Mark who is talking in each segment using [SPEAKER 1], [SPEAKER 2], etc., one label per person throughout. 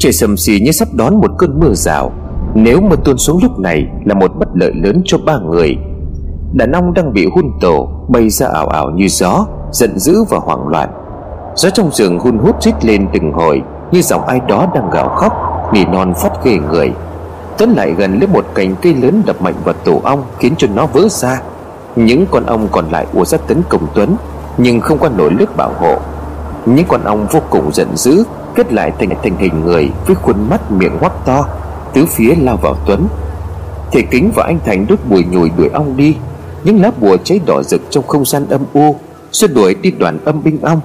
[SPEAKER 1] Trời sầm xì như sắp đón một cơn mưa rào. Nếu mưa tuôn xuống lúc này Là một bất lợi lớn cho ba người. Đàn ông đang bị hun tổ Bay ra ảo ảo như gió, Giận dữ và hoảng loạn. Gió trong giường hun hút rít lên từng hồi, Như giọng ai đó đang gào khóc, Nỉ non phát ghê người. Tuấn lại gần lấy một cành cây lớn đập mạnh vào tổ ong, Khiến cho nó vỡ ra. Những con ong còn lại ùa ra tấn công Tuấn, Nhưng không qua nổi lớp bảo hộ. Những con ong vô cùng giận dữ Kết lại thành thành hình người Với khuôn mắt miệng hoắt to, Tứ phía lao vào Tuấn. Thể kính và anh Thành đốt bùi nhùi đuổi ong đi, Những lá bùa cháy đỏ rực trong không gian âm u, Xua đuổi đi đoàn âm binh ong.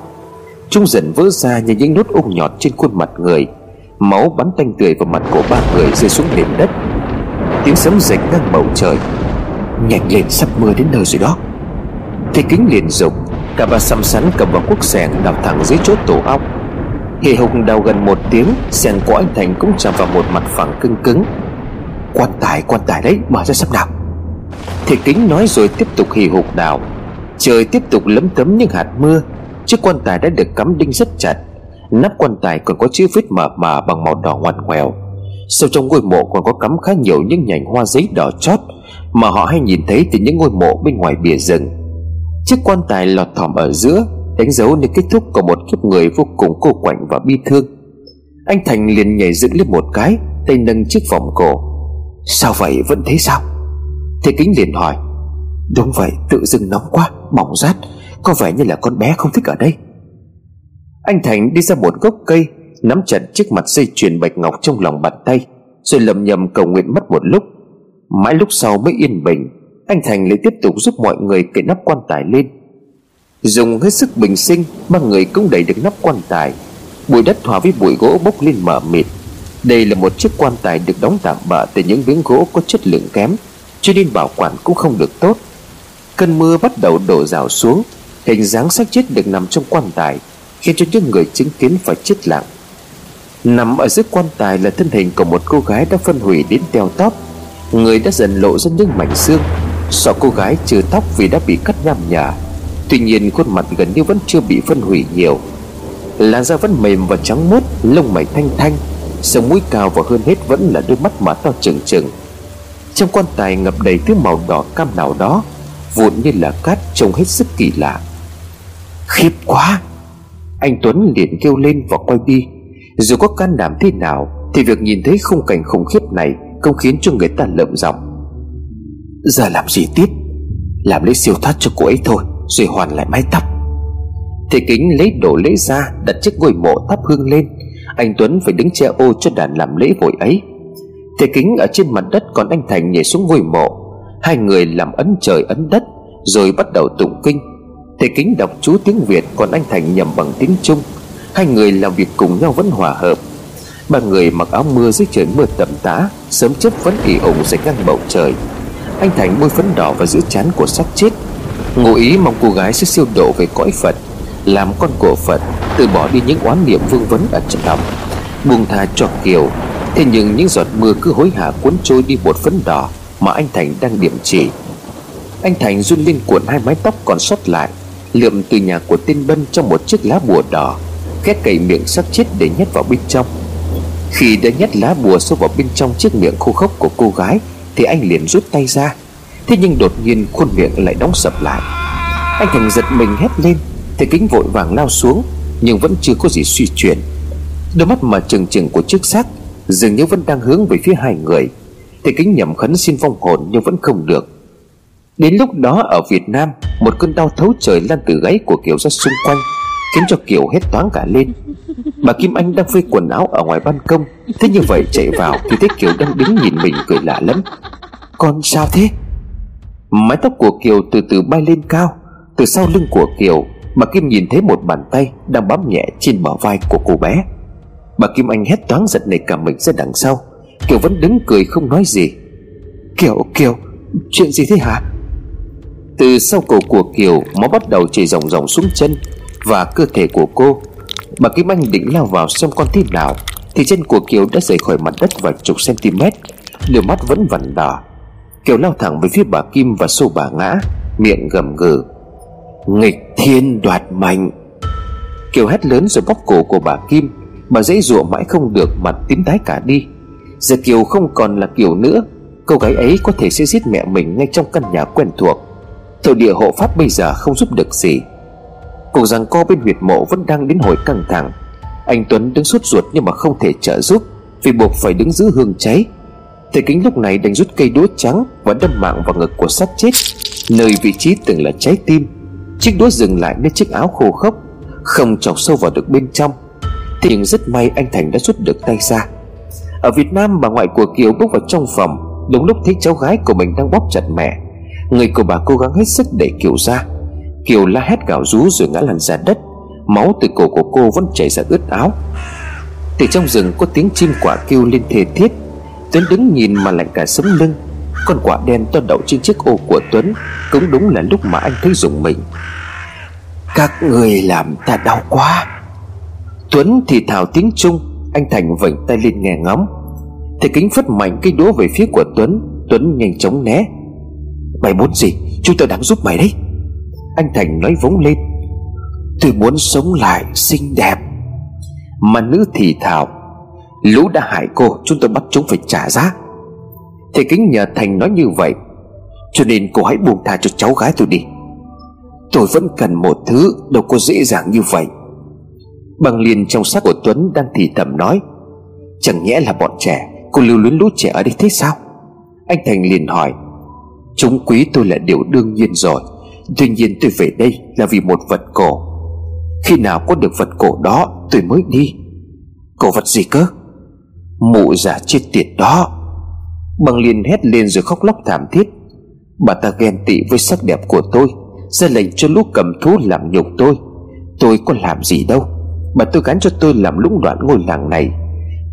[SPEAKER 1] Chúng dần vỡ ra như những nốt ung nhọt trên khuôn mặt người, Máu bắn tanh tươi vào mặt của ba người rơi xuống nền đất. Tiếng sấm rạch ngang bầu trời Nhanh lên sắp mưa đến nơi rồi đó. Thế kính liền dục, Cả ba xăm sắn cầm vào cuốc sẻng đào thẳng dưới chốt tổ ong. Hề hùng đào gần một tiếng Sẻng của anh Thành cũng chạm vào một mặt phẳng cứng cứng. Quan tài quan tài đấy, Mở ra sắp nào Thì kính nói rồi tiếp tục hì hục đào. Trời tiếp tục lấm tấm những hạt mưa, Chiếc quan tài đã được cắm đinh rất chặt. Nắp quan tài còn có chữ viết mờ mờ bằng màu đỏ ngoằn ngoèo. Sâu trong ngôi mộ còn có cắm khá nhiều những nhành hoa giấy đỏ chót, Mà họ hay nhìn thấy từ những ngôi mộ bên ngoài bìa rừng. Chiếc quan tài lọt thỏm ở giữa Đánh dấu nơi kết thúc của một kiếp người vô cùng cô quạnh và bi thương. Anh Thành liền nhảy dựng lên một cái, Tay nâng chiếc vòng cổ. Sao vậy? Vẫn thế sao? Thế kính liền hỏi. Đúng vậy, tự dưng nóng quá, Bỏng rát. Có vẻ như là con bé không thích ở đây. Anh Thành đi ra một gốc cây, Nắm chặt chiếc mặt dây chuyền bạch ngọc trong lòng bàn tay, Rồi lầm nhầm cầu nguyện mất một lúc. Mãi lúc sau mới yên bình, Anh Thành lại tiếp tục giúp mọi người cậy nắp quan tài lên. Dùng hết sức bình sinh Ba người cũng đẩy được nắp quan tài. Bụi đất hòa với bụi gỗ bốc lên mờ mịt. Đây là một chiếc quan tài được đóng tạm bợ Từ những miếng gỗ có chất lượng kém, Cho nên bảo quản cũng không được tốt. Cơn mưa bắt đầu đổ rào xuống, Hình dáng xác chết được nằm trong quan tài, Khiến cho những người chứng kiến phải chết lặng. Nằm ở dưới quan tài là thân hình của một cô gái đã phân hủy đến teo tóc Người đã dần lộ ra những mảnh xương. Sọ cô gái trừ tóc vì đã bị cắt nhằm nhả Tuy nhiên khuôn mặt gần như vẫn chưa bị phân hủy nhiều. Làn da vẫn mềm và trắng muốt, Lông mày thanh thanh Sống mũi cao và hơn hết vẫn là đôi mắt mở to trừng trừng. Trong quan tài ngập đầy thứ màu đỏ cam nào đó, Vụn như là cát trông hết sức kỳ lạ. Khiếp quá! Anh Tuấn liền kêu lên và quay đi. Dù có can đảm thế nào, Thì việc nhìn thấy khung cảnh khủng khiếp này Không khiến cho người ta lợm giọng. Giờ làm gì tiếp? Làm lễ siêu thoát cho cô ấy thôi. Rồi hoàn lại mái tóc. Thầy kính lấy đồ lễ ra, Đặt chiếc ngôi mộ thắp hương lên. Anh Tuấn phải đứng che ô cho đàn làm lễ vội ấy. Thầy kính ở trên mặt đất Còn anh Thành nhảy xuống ngôi mộ. Hai người làm ấn trời ấn đất, Rồi bắt đầu tụng kinh. Thầy kính đọc chú tiếng Việt, Còn anh Thành nhầm bằng tiếng Trung. Hai người làm việc cùng nhau vẫn hòa hợp. Ba người mặc áo mưa dưới trời mưa tầm tã, Sớm chớp vẫn ỉ ủng dày ngang bầu trời. Anh Thành bôi phấn đỏ vào giữa chán của xác chết. Ngụ ý mong cô gái sẽ siêu độ về cõi Phật, Làm con của Phật, Từ bỏ đi những oán niệm vương vấn ở trong lòng. Buông tha cho Kiều. Thế nhưng những giọt mưa cứ hối hả cuốn trôi đi bột phấn đỏ Mà anh Thành đang điểm chỉ. Anh Thành run lên cuộn hai mái tóc còn sót lại, Lượm từ nhà của tên Bân trong một chiếc lá bùa đỏ, Khét cậy miệng xác chết để nhét vào bên trong. Khi đã nhét lá bùa sâu vào bên trong chiếc miệng khô khốc của cô gái, Thì anh liền rút tay ra Thế nhưng đột nhiên khuôn miệng lại đóng sập lại. Anh Thành giật mình hét lên Thầy kính vội vàng lao xuống, Nhưng vẫn chưa có gì suy chuyển. Đôi mắt mà trừng trừng của chiếc xác Dường như vẫn đang hướng về phía hai người. Thầy kính nhầm khấn xin vong hồn nhưng vẫn không được. Đến lúc đó ở Việt Nam, Một cơn đau thấu trời lan từ gáy của Kiều ra xung quanh, Khiến cho Kiều hết toáng cả lên. Bà Kim Anh đang phơi quần áo ở ngoài ban công, Thế như vậy chạy vào Thì thấy Kiều đang đứng nhìn mình cười lạ lắm Con sao thế? Mái tóc của Kiều từ từ bay lên cao, Từ sau lưng của Kiều, Bà Kim nhìn thấy một bàn tay Đang bám nhẹ trên bờ vai của cô bé. Bà Kim Anh hét toáng giật nảy cả mình ra đằng sau. Kiều vẫn đứng cười không nói gì. Kiều Kiều, Chuyện gì thế hả? Từ sau cổ của Kiều, Máu bắt đầu chảy ròng ròng xuống chân Và cơ thể của cô, Bà Kim Anh định lao vào xem con tim nào, Thì chân của Kiều đã rời khỏi mặt đất vài chục cm Đôi mắt vẫn vằn đỏ. Kiều lao thẳng về phía bà Kim và xô bà ngã, Miệng gầm gừ. Nghịch thiên đoạt mệnh. Kiều hét lớn rồi bóp cổ của bà Kim. Bà dãy dụa mãi không được, mặt tím tái cả đi. Giờ Kiều không còn là Kiều nữa. Cô gái ấy có thể sẽ giết mẹ mình ngay trong căn nhà quen thuộc. Thổ địa hộ pháp bây giờ không giúp được gì. Cuộc rằng co bên huyệt mộ vẫn đang đến hồi căng thẳng. Anh Tuấn đứng suốt ruột nhưng mà không thể trợ giúp, Vì buộc phải đứng giữ hương cháy. Thầy kính lúc này đành rút cây đũa trắng Và đâm mạng vào ngực của xác chết, Nơi vị trí từng là trái tim. Chiếc đũa dừng lại nơi chiếc áo khô khốc, Không chọc sâu vào được bên trong. Thế nhưng rất may anh Thành đã rút được tay ra. Ở Việt Nam bà ngoại của Kiều bước vào trong phòng, Đúng lúc thấy cháu gái của mình đang bóp chặt mẹ. Người của bà cố gắng hết sức để Kiều ra. Kiều la hét gào rú rồi ngã lăn ra đất. Máu từ cổ của cô vẫn chảy ra ướt áo. Từ trong rừng có tiếng chim quả kêu lên thề thiết. Tuấn đứng nhìn mà lạnh cả sống lưng. Con quả đen to đậu trên chiếc ô của Tuấn, Cũng đúng là lúc mà anh thấy dùng mình. Các người làm ta đau quá. Tuấn thì thào tiếng Trung, Anh Thành vểnh tay lên nghe ngóng. Thầy kính phất mạnh cây đũa về phía của Tuấn Tuấn nhanh chóng né. Mày muốn gì? Chúng tôi đang giúp mày đấy. Anh Thành nói vống lên. Tôi muốn sống lại, xinh đẹp. Mà nữ thì thào. Lũ đã hại cô, Chúng tôi bắt chúng phải trả giá. Thầy kính nhờ Thành nói như vậy, Cho nên cô hãy buông tha cho cháu gái tôi đi. Tôi vẫn cần một thứ, Đâu có dễ dàng như vậy. Bằng liền trong sắc của Tuấn đang thì thầm nói, Chẳng nhẽ là bọn trẻ, Cô lưu luyến lũ trẻ ở đây thế sao? Anh Thành liền hỏi, Chúng quý tôi là điều đương nhiên rồi, Tuy nhiên tôi về đây là vì một vật cổ. Khi nào có được vật cổ đó, tôi mới đi. Cổ vật gì cơ? Mụ già chết tiệt đó. Bằng liền hét lên rồi khóc lóc thảm thiết. Bà ta ghen tị với sắc đẹp của tôi, ra lệnh cho lũ cầm thú làm nhục tôi. Tôi có làm gì đâu Bà tôi gắn cho tôi làm lũng đoạn ngôi làng này.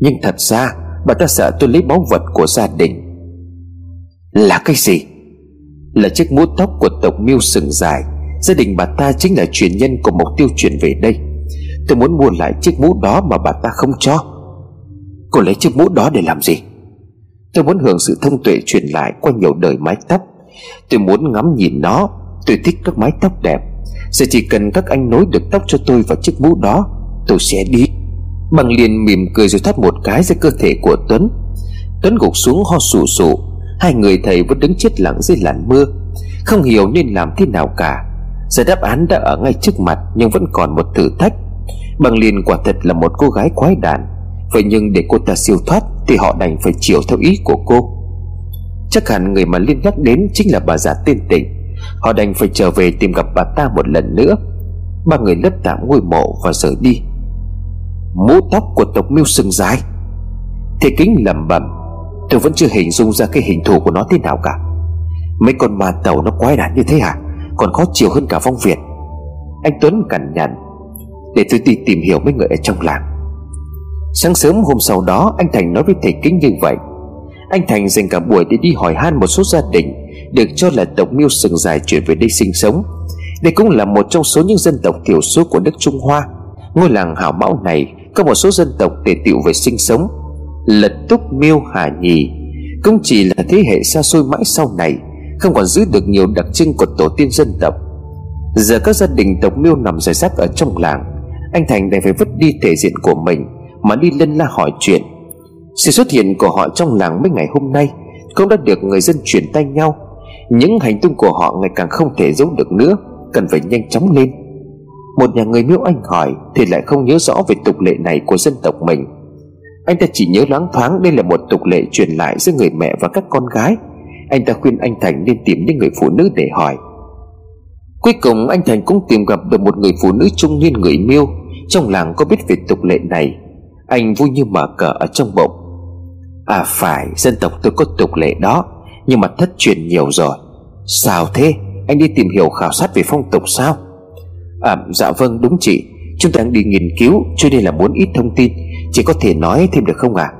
[SPEAKER 1] Nhưng thật ra, Bà ta sợ tôi lấy báu vật của gia đình. Là cái gì? Là chiếc mũ tóc của tộc miêu sừng dài. Gia đình bà ta chính là truyền nhân của mục tiêu chuyển về đây. Tôi muốn mua lại chiếc mũ đó mà bà ta không cho. Cô lấy chiếc mũ đó để làm gì? Tôi muốn hưởng sự thông tuệ truyền lại qua nhiều đời mái tóc. Tôi muốn ngắm nhìn nó. Tôi thích các mái tóc đẹp. Giờ chỉ cần các anh nối được tóc cho tôi vào chiếc mũ đó, Tôi sẽ đi. Bằng liền mỉm cười rồi thắt một cái ra cơ thể của Tuấn. Tuấn gục xuống ho sù sụ Hai người thầy vẫn đứng chết lặng dưới làn mưa. Không hiểu nên làm thế nào cả. Giờ đáp án đã ở ngay trước mặt, Nhưng vẫn còn một thử thách. Bằng liền quả thật là một cô gái quái đản. Vậy nhưng để cô ta siêu thoát Thì họ đành phải chịu theo ý của cô. Chắc hẳn người mà Liên nhắc đến Chính là bà già tên tịnh. Họ đành phải trở về tìm gặp bà ta một lần nữa. Ba người lấp tạm ngôi mộ và rời đi. Mũ tóc của tộc miêu sừng dài. Thế kính lẩm bẩm, Tôi vẫn chưa hình dung ra cái hình thù của nó thế nào cả. Mấy con ma tàu nó quái đản như thế à Còn khó chịu hơn cả phong Việt. Anh Tuấn cằn nhằn, Để tôi đi tìm hiểu mấy người ở trong làng. Sáng sớm hôm sau đó, Anh Thành nói với thầy kính như vậy. Anh Thành dành cả buổi để đi hỏi han một số gia đình, Được cho là tộc miêu sừng dài chuyển về đây sinh sống. Đây cũng là một trong số những dân tộc thiểu số của nước Trung Hoa. Ngôi làng hảo mão này Có một số dân tộc tề tiệu về sinh sống. Lật túc miêu hà nhì Cũng chỉ là thế hệ xa xôi mãi sau này, Không còn giữ được nhiều đặc trưng của tổ tiên dân tộc. Giờ các gia đình tộc miêu nằm rải rác ở trong làng, Anh Thành đành phải vứt đi thể diện của mình. Mà đi lân la hỏi chuyện. Sự xuất hiện của họ trong làng mấy ngày hôm nay Cũng đã được người dân chuyển tay nhau. Những hành tung của họ ngày càng không thể giấu được nữa, Cần phải nhanh chóng lên. Một nhà người miêu anh hỏi Thì lại không nhớ rõ về tục lệ này của dân tộc mình. Anh ta chỉ nhớ loáng thoáng Đây là một tục lệ truyền lại giữa người mẹ và các con gái. Anh ta khuyên anh Thành nên tìm những người phụ nữ để hỏi. Cuối cùng, anh Thành cũng tìm gặp được một người phụ nữ trung niên người miêu. Trong làng có biết về tục lệ này. Anh vui như mở cờ ở trong bụng. À phải, dân tộc tôi có tục lệ đó, Nhưng mà thất truyền nhiều rồi. Sao thế? Anh đi tìm hiểu khảo sát về phong tục sao? À dạ vâng đúng chị. Chúng ta đang đi nghiên cứu, Cho nên là muốn ít thông tin. Chị có thể nói thêm được không ạ? À?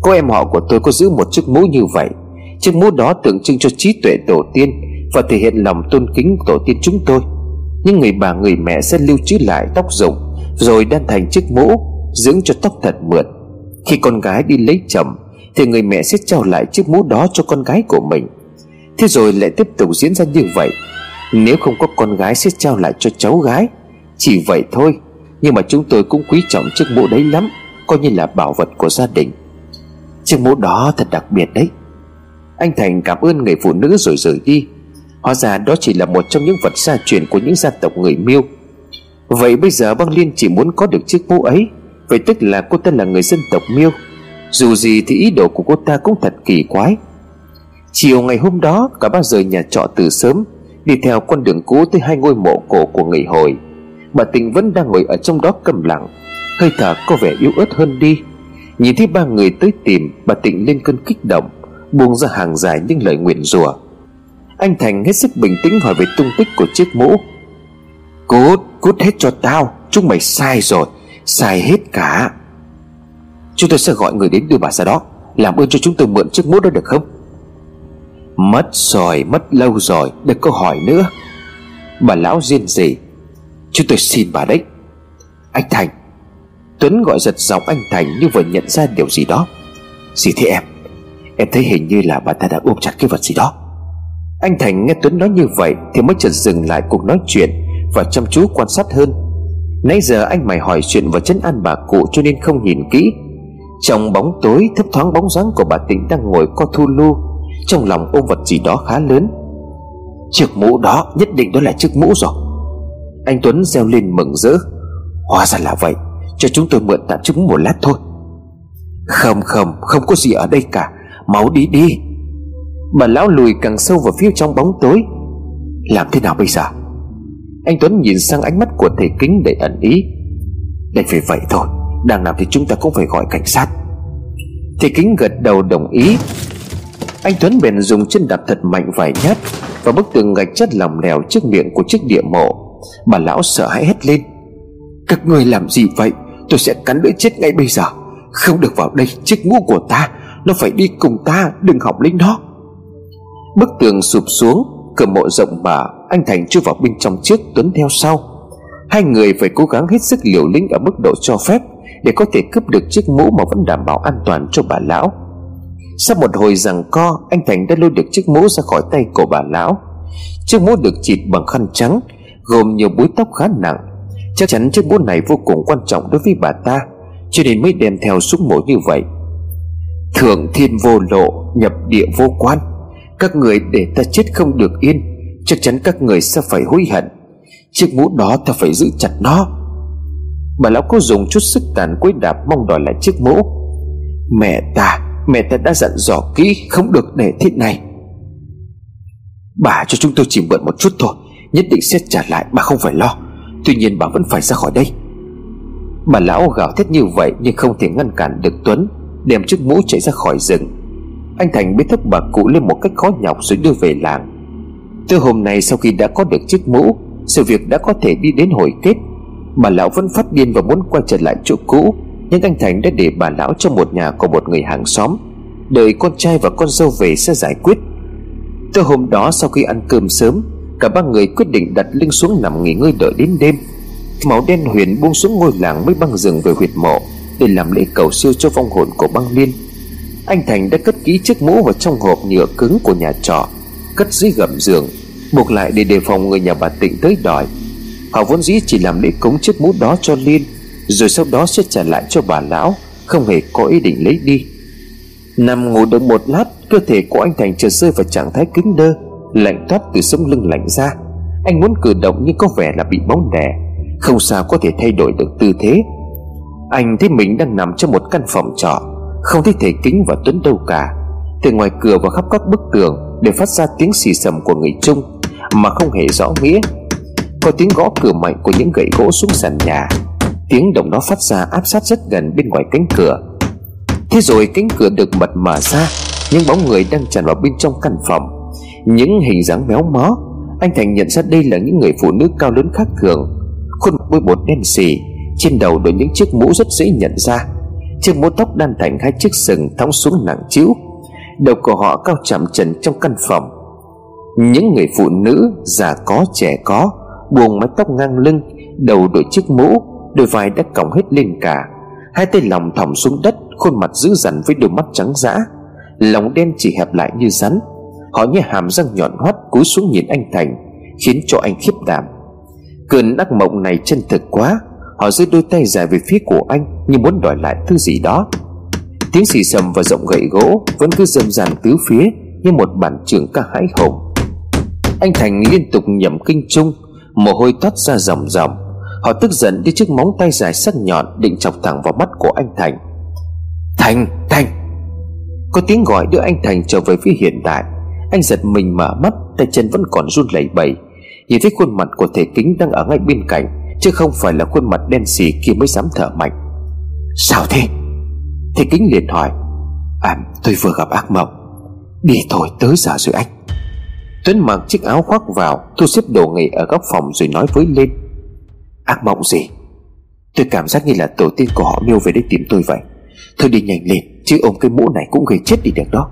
[SPEAKER 1] Cô em họ của tôi có giữ một chiếc mũ như vậy. Chiếc mũ đó tượng trưng cho trí tuệ tổ tiên Và thể hiện lòng tôn kính tổ tiên chúng tôi. Nhưng người bà, người mẹ sẽ lưu trữ lại tóc rụng, Rồi đan thành chiếc mũ. Dưỡng cho tóc thật mượt. Khi con gái đi lấy chồng, Thì người mẹ sẽ trao lại chiếc mũ đó cho con gái của mình. Thế rồi lại tiếp tục diễn ra như vậy. Nếu không có con gái sẽ trao lại cho cháu gái. Chỉ vậy thôi, Nhưng mà chúng tôi cũng quý trọng chiếc mũ đấy lắm, Coi như là bảo vật của gia đình. Chiếc mũ đó thật đặc biệt đấy. Anh Thành cảm ơn người phụ nữ rồi rời đi. Hóa ra đó chỉ là một trong những vật gia truyền của những gia tộc người miêu. Vậy bây giờ băng liên chỉ muốn có được chiếc mũ ấy. Vậy tức là cô ta là người dân tộc miêu. Dù gì thì ý đồ của cô ta cũng thật kỳ quái. Chiều ngày hôm đó Cả ba rời nhà trọ từ sớm Đi theo con đường cũ tới hai ngôi mộ cổ của người hồi. Bà Tình vẫn đang ngồi ở trong đó câm lặng Hơi thở có vẻ yếu ớt hơn đi. Nhìn thấy ba người tới tìm Bà Tịnh lên cơn kích động Buông ra hàng dài những lời nguyện rủa. Anh Thành hết sức bình tĩnh hỏi về tung tích của chiếc mũ. Cút, cút hết cho tao Chúng mày sai rồi. Sai hết cả. Chúng tôi sẽ gọi người đến đưa bà ra đó Làm ơn cho chúng tôi mượn chiếc mũ đó được không? Mất rồi, mất lâu rồi Đừng có hỏi nữa. Bà lão riêng gì Chúng tôi xin bà đấy. Anh Thành. Tuấn gọi giật giọng anh Thành như vừa nhận ra điều gì đó. Gì thế em? Em thấy hình như là bà ta đã ôm chặt cái vật gì đó. Anh Thành nghe Tuấn nói như vậy Thì mới chợt dừng lại cuộc nói chuyện Và chăm chú quan sát hơn. Nãy giờ anh mày hỏi chuyện và chấn an bà cụ Cho nên không nhìn kỹ. Trong bóng tối, thấp thoáng bóng dáng của bà tĩnh Đang ngồi co thu lu, Trong lòng ôm vật gì đó khá lớn. Chiếc mũ đó nhất định đó là chiếc mũ rồi. Anh Tuấn reo lên mừng rỡ. Hóa ra là vậy, cho chúng tôi mượn tạm chúng một lát thôi. Không không Không có gì ở đây cả, Máu đi đi. Bà lão lùi càng sâu vào phía trong bóng tối. Làm thế nào bây giờ? Anh Tuấn nhìn sang ánh mắt của thầy kính để ẩn ý. Để phải vậy thôi, Đang làm thì chúng ta cũng phải gọi cảnh sát. Thầy kính gật đầu đồng ý. Anh Tuấn bèn dùng chân đạp thật mạnh vài nhát Và bức tường gạch chất lòng lèo trước miệng của chiếc địa mộ. Bà lão sợ hãi hét lên. Các người làm gì vậy? Tôi sẽ cắn lưỡi chết ngay bây giờ. Không được vào đây chiếc mũ của ta. Nó phải đi cùng ta, đừng học lấy nó Bức tường sụp xuống, Cửa mộ rộng mở. Anh Thành chui vào bên trong trước Tuấn theo sau. Hai người phải cố gắng hết sức liều lĩnh Ở mức độ cho phép Để có thể cướp được chiếc mũ mà vẫn đảm bảo an toàn cho bà lão. Sau một hồi rằng co, Anh Thành đã lôi được chiếc mũ ra khỏi tay của bà lão. Chiếc mũ được chịt bằng khăn trắng, Gồm nhiều búi tóc khá nặng. Chắc chắn chiếc mũ này vô cùng quan trọng đối với bà ta, Cho nên mới đem theo súng mổ như vậy. Thượng thiên vô lộ, Nhập địa vô quan. Các người để ta chết không được yên. Chắc chắn các người sẽ phải hối hận. Chiếc mũ đó ta phải giữ chặt nó. Bà lão có dùng chút sức tàn quấy đạp Mong đòi lại chiếc mũ. Mẹ ta Mẹ ta đã dặn dò kỹ, Không được để thế này. Bà cho chúng tôi chỉ mượn một chút thôi, Nhất định sẽ trả lại, bà không phải lo. Tuy nhiên bà vẫn phải ra khỏi đây. Bà lão gào thét như vậy Nhưng không thể ngăn cản được Tuấn, Đem chiếc mũ chạy ra khỏi rừng. Anh Thành bế thấp bà cụ lên một cách khó nhọc Rồi đưa về làng. Từ hôm nay sau khi đã có được chiếc mũ, Sự việc đã có thể đi đến hồi kết. Bà lão vẫn phát điên và muốn quay trở lại chỗ cũ, Nhưng anh Thành đã để bà lão trong một nhà của một người hàng xóm, Đợi con trai và con dâu về sẽ giải quyết. Từ hôm đó sau khi ăn cơm sớm, Cả ba người quyết định đặt lưng xuống nằm nghỉ ngơi đợi đến đêm. Máu đen huyền buông xuống ngôi làng mới băng rừng về huyệt mộ Để làm lễ cầu siêu cho vong hồn của băng liên. Anh Thành đã cất kỹ chiếc mũ vào trong hộp nhựa cứng của nhà trọ. Cất dưới gầm giường, Buộc lại để đề phòng người nhà bà Tịnh tới đòi. Họ vốn dĩ chỉ làm lễ cúng chiếc mũ đó cho Liên, Rồi sau đó sẽ trả lại cho bà lão, Không hề có ý định lấy đi. Nằm ngủ được một lát, Cơ thể của anh Thành chợt rơi vào trạng thái cứng đơ, Lạnh toát từ sống lưng lạnh ra Anh muốn cử động nhưng có vẻ là bị bóng đè, Không sao có thể thay đổi được tư thế. Anh thấy mình đang nằm trong một căn phòng trọ, Không thấy thể kính và Tuấn đâu cả. Từ ngoài cửa và khắp các bức tường Đều phát ra tiếng xì sầm của người Trung Mà không hề rõ nghĩa. Có tiếng gõ cửa mạnh của những gậy gỗ xuống sàn nhà. Tiếng động đó phát ra áp sát rất gần bên ngoài cánh cửa. Thế rồi cánh cửa được mật mở ra, Những bóng người đang tràn vào bên trong căn phòng. Những hình dáng méo mó, anh thành nhận ra đây là những người phụ nữ cao lớn khác thường. Khuôn mặt bôi bột đen xì, trên đầu đội những chiếc mũ rất dễ nhận ra. Chiếc mũ tóc đan thành hai chiếc sừng thóng xuống nặng chiếu đầu của họ cao chạm trần trong căn phòng. Những người phụ nữ, già có, trẻ có, buông mái tóc ngang lưng, đầu đội chiếc mũ, đôi vai đã còng hết lên cả. Hai tay lòng thòng xuống đất, khuôn mặt dữ dằn với đôi mắt trắng dã. Lòng đen chỉ hẹp lại như rắn. Họ như hàm răng nhọn hoắt cúi xuống nhìn anh Thành, Khiến cho anh khiếp đảm. Cơn ác mộng này chân thực quá. Họ giơ đôi tay dài về phía của anh, Như muốn đòi lại thứ gì đó. Tiếng xì sầm và giọng gậy gỗ Vẫn cứ dâm dàn tứ phía Như một bản trường ca hãi hùng. Anh Thành liên tục nhầm kinh trung Mồ hôi toát ra ròng ròng. Họ tức giận đi chiếc móng tay dài sắc nhọn Định chọc thẳng vào mắt của anh Thành. Thành, Thành! Có tiếng gọi đưa anh Thành trở về phía hiện tại. Anh giật mình mở mắt Tay chân vẫn còn run lẩy bẩy. Nhìn thấy khuôn mặt của thể kính đang ở ngay bên cạnh Chứ không phải là khuôn mặt đen xì kia mới dám thở mạnh. Sao thế? Thì kính liền hỏi À tôi vừa gặp ác mộng. Đi thôi tới giờ rồi anh. Tuấn mặc chiếc áo khoác vào, Thu xếp đồ nghề ở góc phòng rồi nói với lên Ác mộng gì? Tôi cảm giác như là tổ tiên của họ miêu về đây tìm tôi vậy. Thôi đi nhanh lên, Chứ ôm cái mũ này cũng gây chết đi được đó.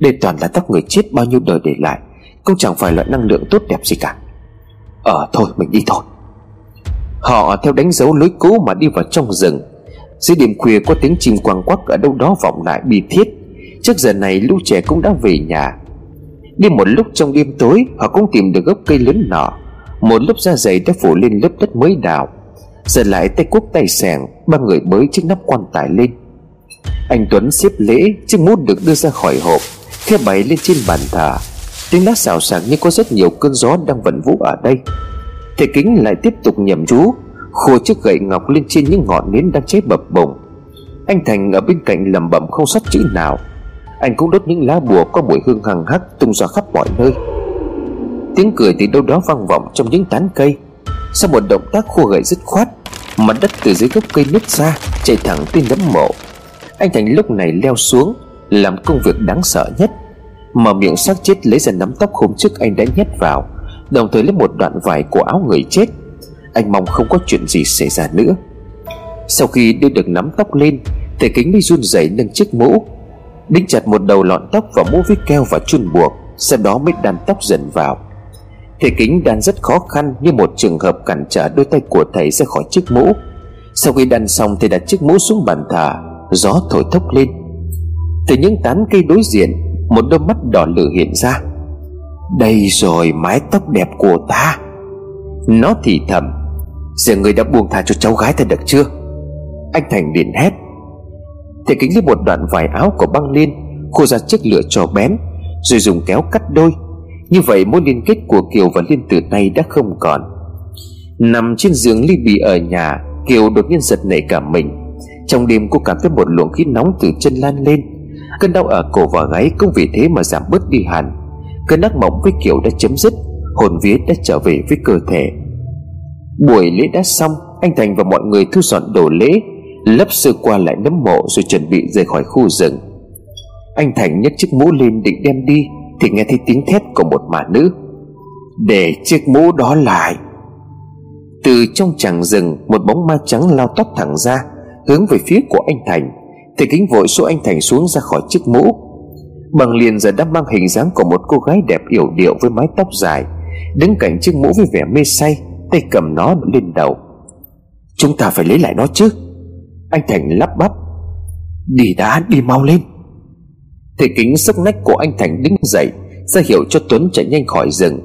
[SPEAKER 1] Đây toàn là tóc người chết bao nhiêu đời để lại, Cũng chẳng phải loại năng lượng tốt đẹp gì cả. Ờ thôi, mình đi thôi. Họ theo đánh dấu lối cũ mà đi vào trong rừng. Dưới đêm khuya có tiếng chim quang quắc ở đâu đó vọng lại bi thiết. Trước giờ này, lũ trẻ cũng đã về nhà. Đi một lúc trong đêm tối, Họ cũng tìm được gốc cây lớn nọ. Một lớp da dày đã phủ lên lớp đất mới đào. Giờ lại tay cuốc tay sẻng Ba người bới chiếc nắp quan tài lên. Anh Tuấn xếp lễ, Chiếc mút được đưa ra khỏi hộp Khe bày lên trên bàn thờ. Tiếng lá xào xạc như có rất nhiều cơn gió đang vận vũ ở đây. Thầy kính lại tiếp tục nhầm chú. Khô chiếc gậy ngọc lên trên những ngọn nến đang cháy bập bùng Anh Thành ở bên cạnh lầm bẩm không sót chữ nào. Anh cũng đốt những lá bùa có mùi hương hằng hắc tung ra khắp mọi nơi. Tiếng cười từ đâu đó vang vọng trong những tán cây. Sau một động tác khô gậy dứt khoát, Mặt đất từ dưới gốc cây nứt ra Chạy thẳng tới nấm mộ. Anh Thành lúc này leo xuống, Làm công việc đáng sợ nhất. Mở miệng xác chết lấy ra nắm tóc hôm trước anh đã nhét vào, Đồng thời lấy một đoạn vải của áo người chết. Anh mong không có chuyện gì xảy ra nữa. Sau khi đưa được nắm tóc lên Thầy kính mới run rẩy nâng chiếc mũ Đính chặt một đầu lọn tóc vào mũ với keo và chun buộc Sau đó mới đan tóc dần vào. Thầy kính đan rất khó khăn Như một trường hợp cản trở đôi tay của thầy ra khỏi chiếc mũ. Sau khi đan xong Thầy đặt chiếc mũ xuống bàn thờ, Gió thổi thốc lên. Từ những tán cây đối diện, Một đôi mắt đỏ lửa hiện ra. Đây rồi mái tóc đẹp của ta. Nó thì thầm Giờ người đã buông tha cho cháu gái ta được chưa? Anh Thành liền hét. Thầy kính lấy một đoạn vải áo của băng liên, Khô ra chiếc lửa trò bén, Rồi dùng kéo cắt đôi. Như vậy, mối liên kết của Kiều và Liên từ nay đã không còn. Nằm trên giường ly bì ở nhà, Kiều đột nhiên giật nảy cả mình. Trong đêm cô cảm thấy một luồng khí nóng từ chân lan lên. Cơn đau ở cổ và gáy cũng vì thế mà giảm bớt đi hẳn. Cơn ác mộng với Kiều đã chấm dứt, Hồn vía đã trở về với cơ thể. Buổi lễ đã xong, Anh Thành và mọi người thu dọn đồ lễ, Lấp sơ qua lại nấm mộ Rồi chuẩn bị rời khỏi khu rừng. Anh Thành nhấc chiếc mũ lên định đem đi, Thì nghe thấy tiếng thét của một mà nữ. Để chiếc mũ đó lại. Từ trong chẳng rừng, Một bóng ma trắng lao tóc thẳng ra, Hướng về phía của anh Thành, Thì kính vội xô anh Thành xuống ra khỏi chiếc mũ. Bằng liền giờ đã mang hình dáng của một cô gái đẹp yểu điệu với mái tóc dài, Đứng cạnh chiếc mũ với vẻ mê say. Tay cầm nó lên đầu. Chúng ta phải lấy lại nó chứ? Anh Thành lắp bắp. Đi đã, đi mau lên. Thầy kính sức nách của anh Thành đứng dậy, ra hiệu cho Tuấn chạy nhanh khỏi rừng.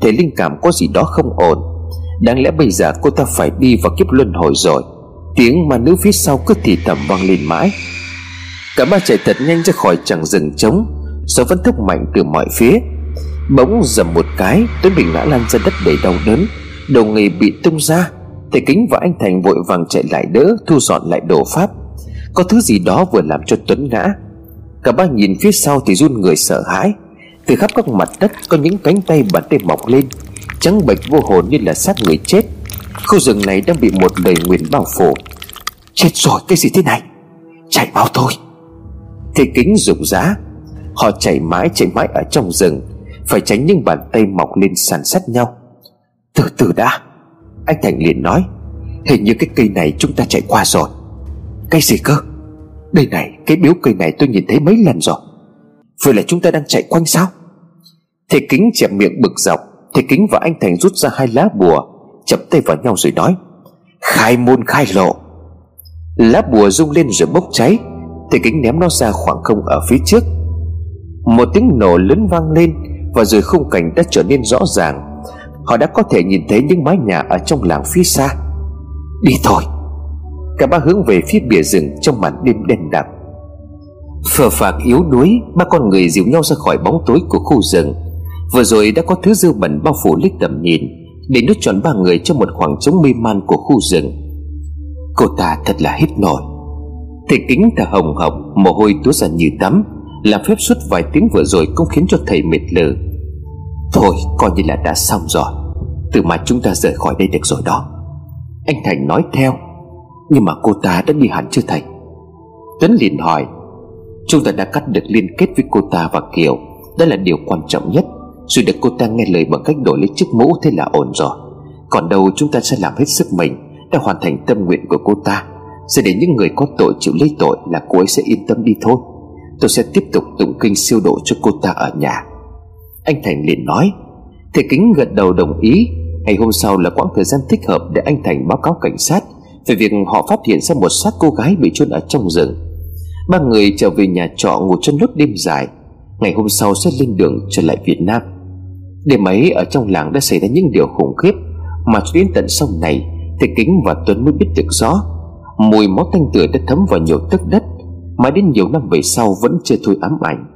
[SPEAKER 1] Thầy linh cảm có gì đó không ổn. Đáng lẽ bây giờ cô ta phải đi vào kiếp luân hồi rồi. Tiếng mà nữ phía sau cứ thì thầm vang lên mãi. Cả ba chạy thật nhanh ra khỏi chẳng rừng trống. Gió vẫn thúc mạnh từ mọi phía. Bỗng dầm một cái, Tuấn bị ngã lăn ra đất đầy đau đớn. Đầu nghề bị tung ra, Thầy Kính và anh Thành vội vàng chạy lại đỡ, Thu dọn lại đồ pháp. Có thứ gì đó vừa làm cho Tuấn ngã. Cả ba nhìn phía sau thì run người sợ hãi. Từ khắp các mặt đất Có những cánh tay bàn tay mọc lên, Trắng bệch vô hồn như là xác người chết. Khu rừng này đang bị một lời nguyền bao phủ Chết rồi, cái gì thế này? Chạy mau thôi. Thầy kính rụng rã. Họ chạy mãi chạy mãi ở trong rừng, Phải tránh những bàn tay mọc lên sàn sát nhau. Từ từ đã. Anh Thành liền nói, Hình như cái cây này chúng ta chạy qua rồi. Cây gì cơ? Đây này, cái biếu cây này tôi nhìn thấy mấy lần rồi. Vừa là chúng ta đang chạy quanh sao? Thầy kính chẹp miệng bực dọc Thầy kính và anh Thành rút ra hai lá bùa Chập tay vào nhau rồi nói, Khai môn khai lộ. Lá bùa rung lên rồi bốc cháy Thầy kính ném nó ra khoảng không ở phía trước. Một tiếng nổ lớn vang lên Và rồi khung cảnh đã trở nên rõ ràng. Họ đã có thể nhìn thấy những mái nhà ở trong làng phía xa. Đi thôi. Cả ba hướng về phía bìa rừng trong màn đêm đen đặc. Phờ phạc yếu đuối Ba con người dìu nhau ra khỏi bóng tối của khu rừng. Vừa rồi đã có thứ dư bẩn bao phủ lít tầm nhìn Để nuốt trọn ba người trong một khoảng trống mê man của khu rừng. Cô ta thật là hết nổi. Thầy kính thở hồng hộc, Mồ hôi túa ra như tắm Làm phép suốt vài tiếng vừa rồi cũng khiến cho thầy mệt lử Thôi coi như là đã xong rồi. Từ mà chúng ta rời khỏi đây được rồi đó. Anh Thành nói theo, Nhưng mà cô ta đã đi hẳn chưa thành? Tuấn liền hỏi, Chúng ta đã cắt được liên kết với cô ta và Kiều, Đó là điều quan trọng nhất. Rồi được cô ta nghe lời bằng cách đổi lấy chiếc mũ Thế là ổn rồi. Còn đâu chúng ta sẽ làm hết sức mình Để hoàn thành tâm nguyện của cô ta. Sẽ để những người có tội chịu lấy tội Là cô ấy sẽ yên tâm đi thôi. Tôi sẽ tiếp tục tụng kinh siêu độ cho cô ta ở nhà. Anh Thành liền nói Thầy Kính gật đầu đồng ý. Ngày hôm sau là quãng thời gian thích hợp Để anh Thành báo cáo cảnh sát Về việc họ phát hiện ra một xác cô gái bị chôn ở trong rừng. Ba người trở về nhà trọ ngủ chân nốt đêm dài. Ngày hôm sau sẽ lên đường trở lại Việt Nam. Đêm ấy ở trong làng đã xảy ra những điều khủng khiếp. Mà cho đến tận sau này, Thầy Kính và Tuấn mới biết được rõ, Mùi máu tanh tưởi đã thấm vào nhiều tấc đất. Mà đến nhiều năm về sau vẫn chưa thôi ám ảnh.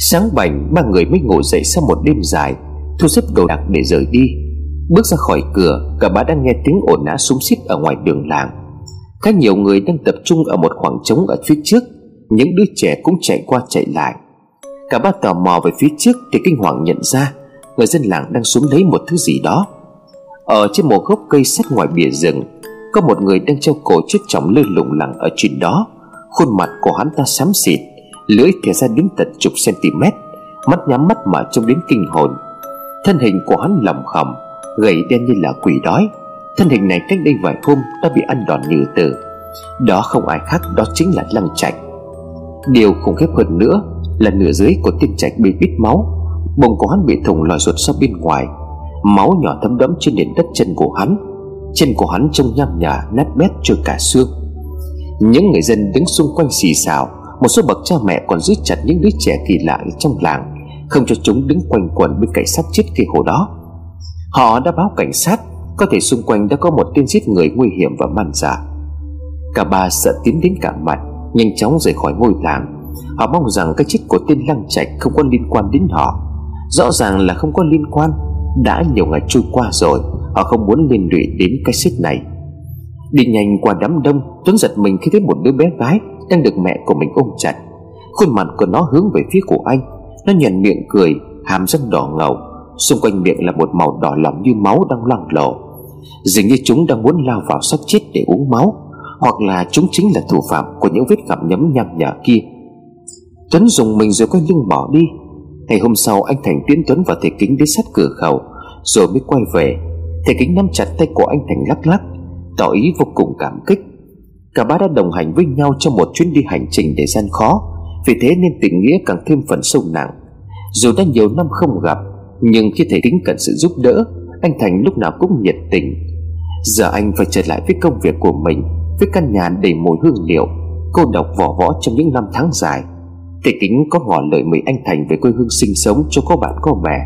[SPEAKER 1] Sáng bảnh, ba người mới ngủ dậy sau một đêm dài. Thu xếp đồ đạc để rời đi. Bước ra khỏi cửa, Cả ba đang nghe tiếng ồn ào súng xít ở ngoài đường làng. Khá nhiều người đang tập trung ở một khoảng trống ở phía trước. Những đứa trẻ cũng chạy qua chạy lại. Cả ba tò mò về phía trước Thì kinh hoàng nhận ra, Người dân làng đang xuống lấy một thứ gì đó. Ở trên một gốc cây sát ngoài bìa rừng, Có một người đang treo cổ chiếc chồng lơ lủng lẳng ở trên đó. Khuôn mặt của hắn ta xám xịt Lưỡi thè ra đến tận chục cm Mắt nhắm mắt mà trông đến kinh hồn. Thân hình của hắn lầm khầm, Gầy đen như là quỷ đói. Thân hình này cách đây vài hôm đã bị ăn đòn như tử Đó không ai khác, đó chính là Lăng Trạch. Điều khủng khiếp hơn nữa Là nửa dưới của tiên Trạch bị bít máu, Bụng của hắn bị thủng lòi ruột sau bên ngoài. Máu nhỏ thấm đẫm trên nền đất chân của hắn, Chân của hắn trông nham nhả, nát bét trôi cả xương. Những người dân đứng xung quanh xì xào một số bậc cha mẹ còn giữ chặt những đứa trẻ kỳ lạ trong làng, Không cho chúng đứng quanh quẩn bên cạnh xác chết kia hồ đó. Họ đã báo cảnh sát, có thể xung quanh đã có một tên giết người nguy hiểm và man dợ. Cả ba sợ tiến đến cả mặt Nhanh chóng rời khỏi ngôi làng. Họ mong rằng cái chết của tên Lăng Trạch không có liên quan đến họ. Rõ ràng là không có liên quan, Đã nhiều ngày trôi qua rồi, Họ không muốn liên lụy đến cái chết này. Đi nhanh qua đám đông, Tuấn giật mình khi thấy một đứa bé gái đang được mẹ của mình ôm chặt. Khuôn mặt của nó hướng về phía của anh. Nó nhận miệng cười, Hàm răng đỏ ngầu. Xung quanh miệng là một màu đỏ lỏng như máu đang loang lộ Dường như chúng đang muốn lao vào xác chết để uống máu, Hoặc là chúng chính là thủ phạm Của những vết gặm nhấm nhằm nhở kia. Tuấn dùng mình rồi quay lưng bỏ đi. Ngày hôm sau, anh Thành tiến Tuấn vào thầy kính đến sát cửa khẩu, Rồi mới quay về. Thầy kính nắm chặt tay của anh Thành lắc lắc, Tỏ ý vô cùng cảm kích. Cả ba đã đồng hành với nhau trong một chuyến đi hành trình để gian khó. Vì thế nên tình nghĩa càng thêm phần sâu nặng. Dù đã nhiều năm không gặp, Nhưng khi thầy Tính cần sự giúp đỡ, anh Thành lúc nào cũng nhiệt tình. Giờ anh phải trở lại với công việc của mình, Với căn nhà đầy mùi hương liệu, Cô độc vỏ võ trong những năm tháng dài. Thầy Kính có ngỏ lời mời anh Thành về quê hương sinh sống cho có bạn có bè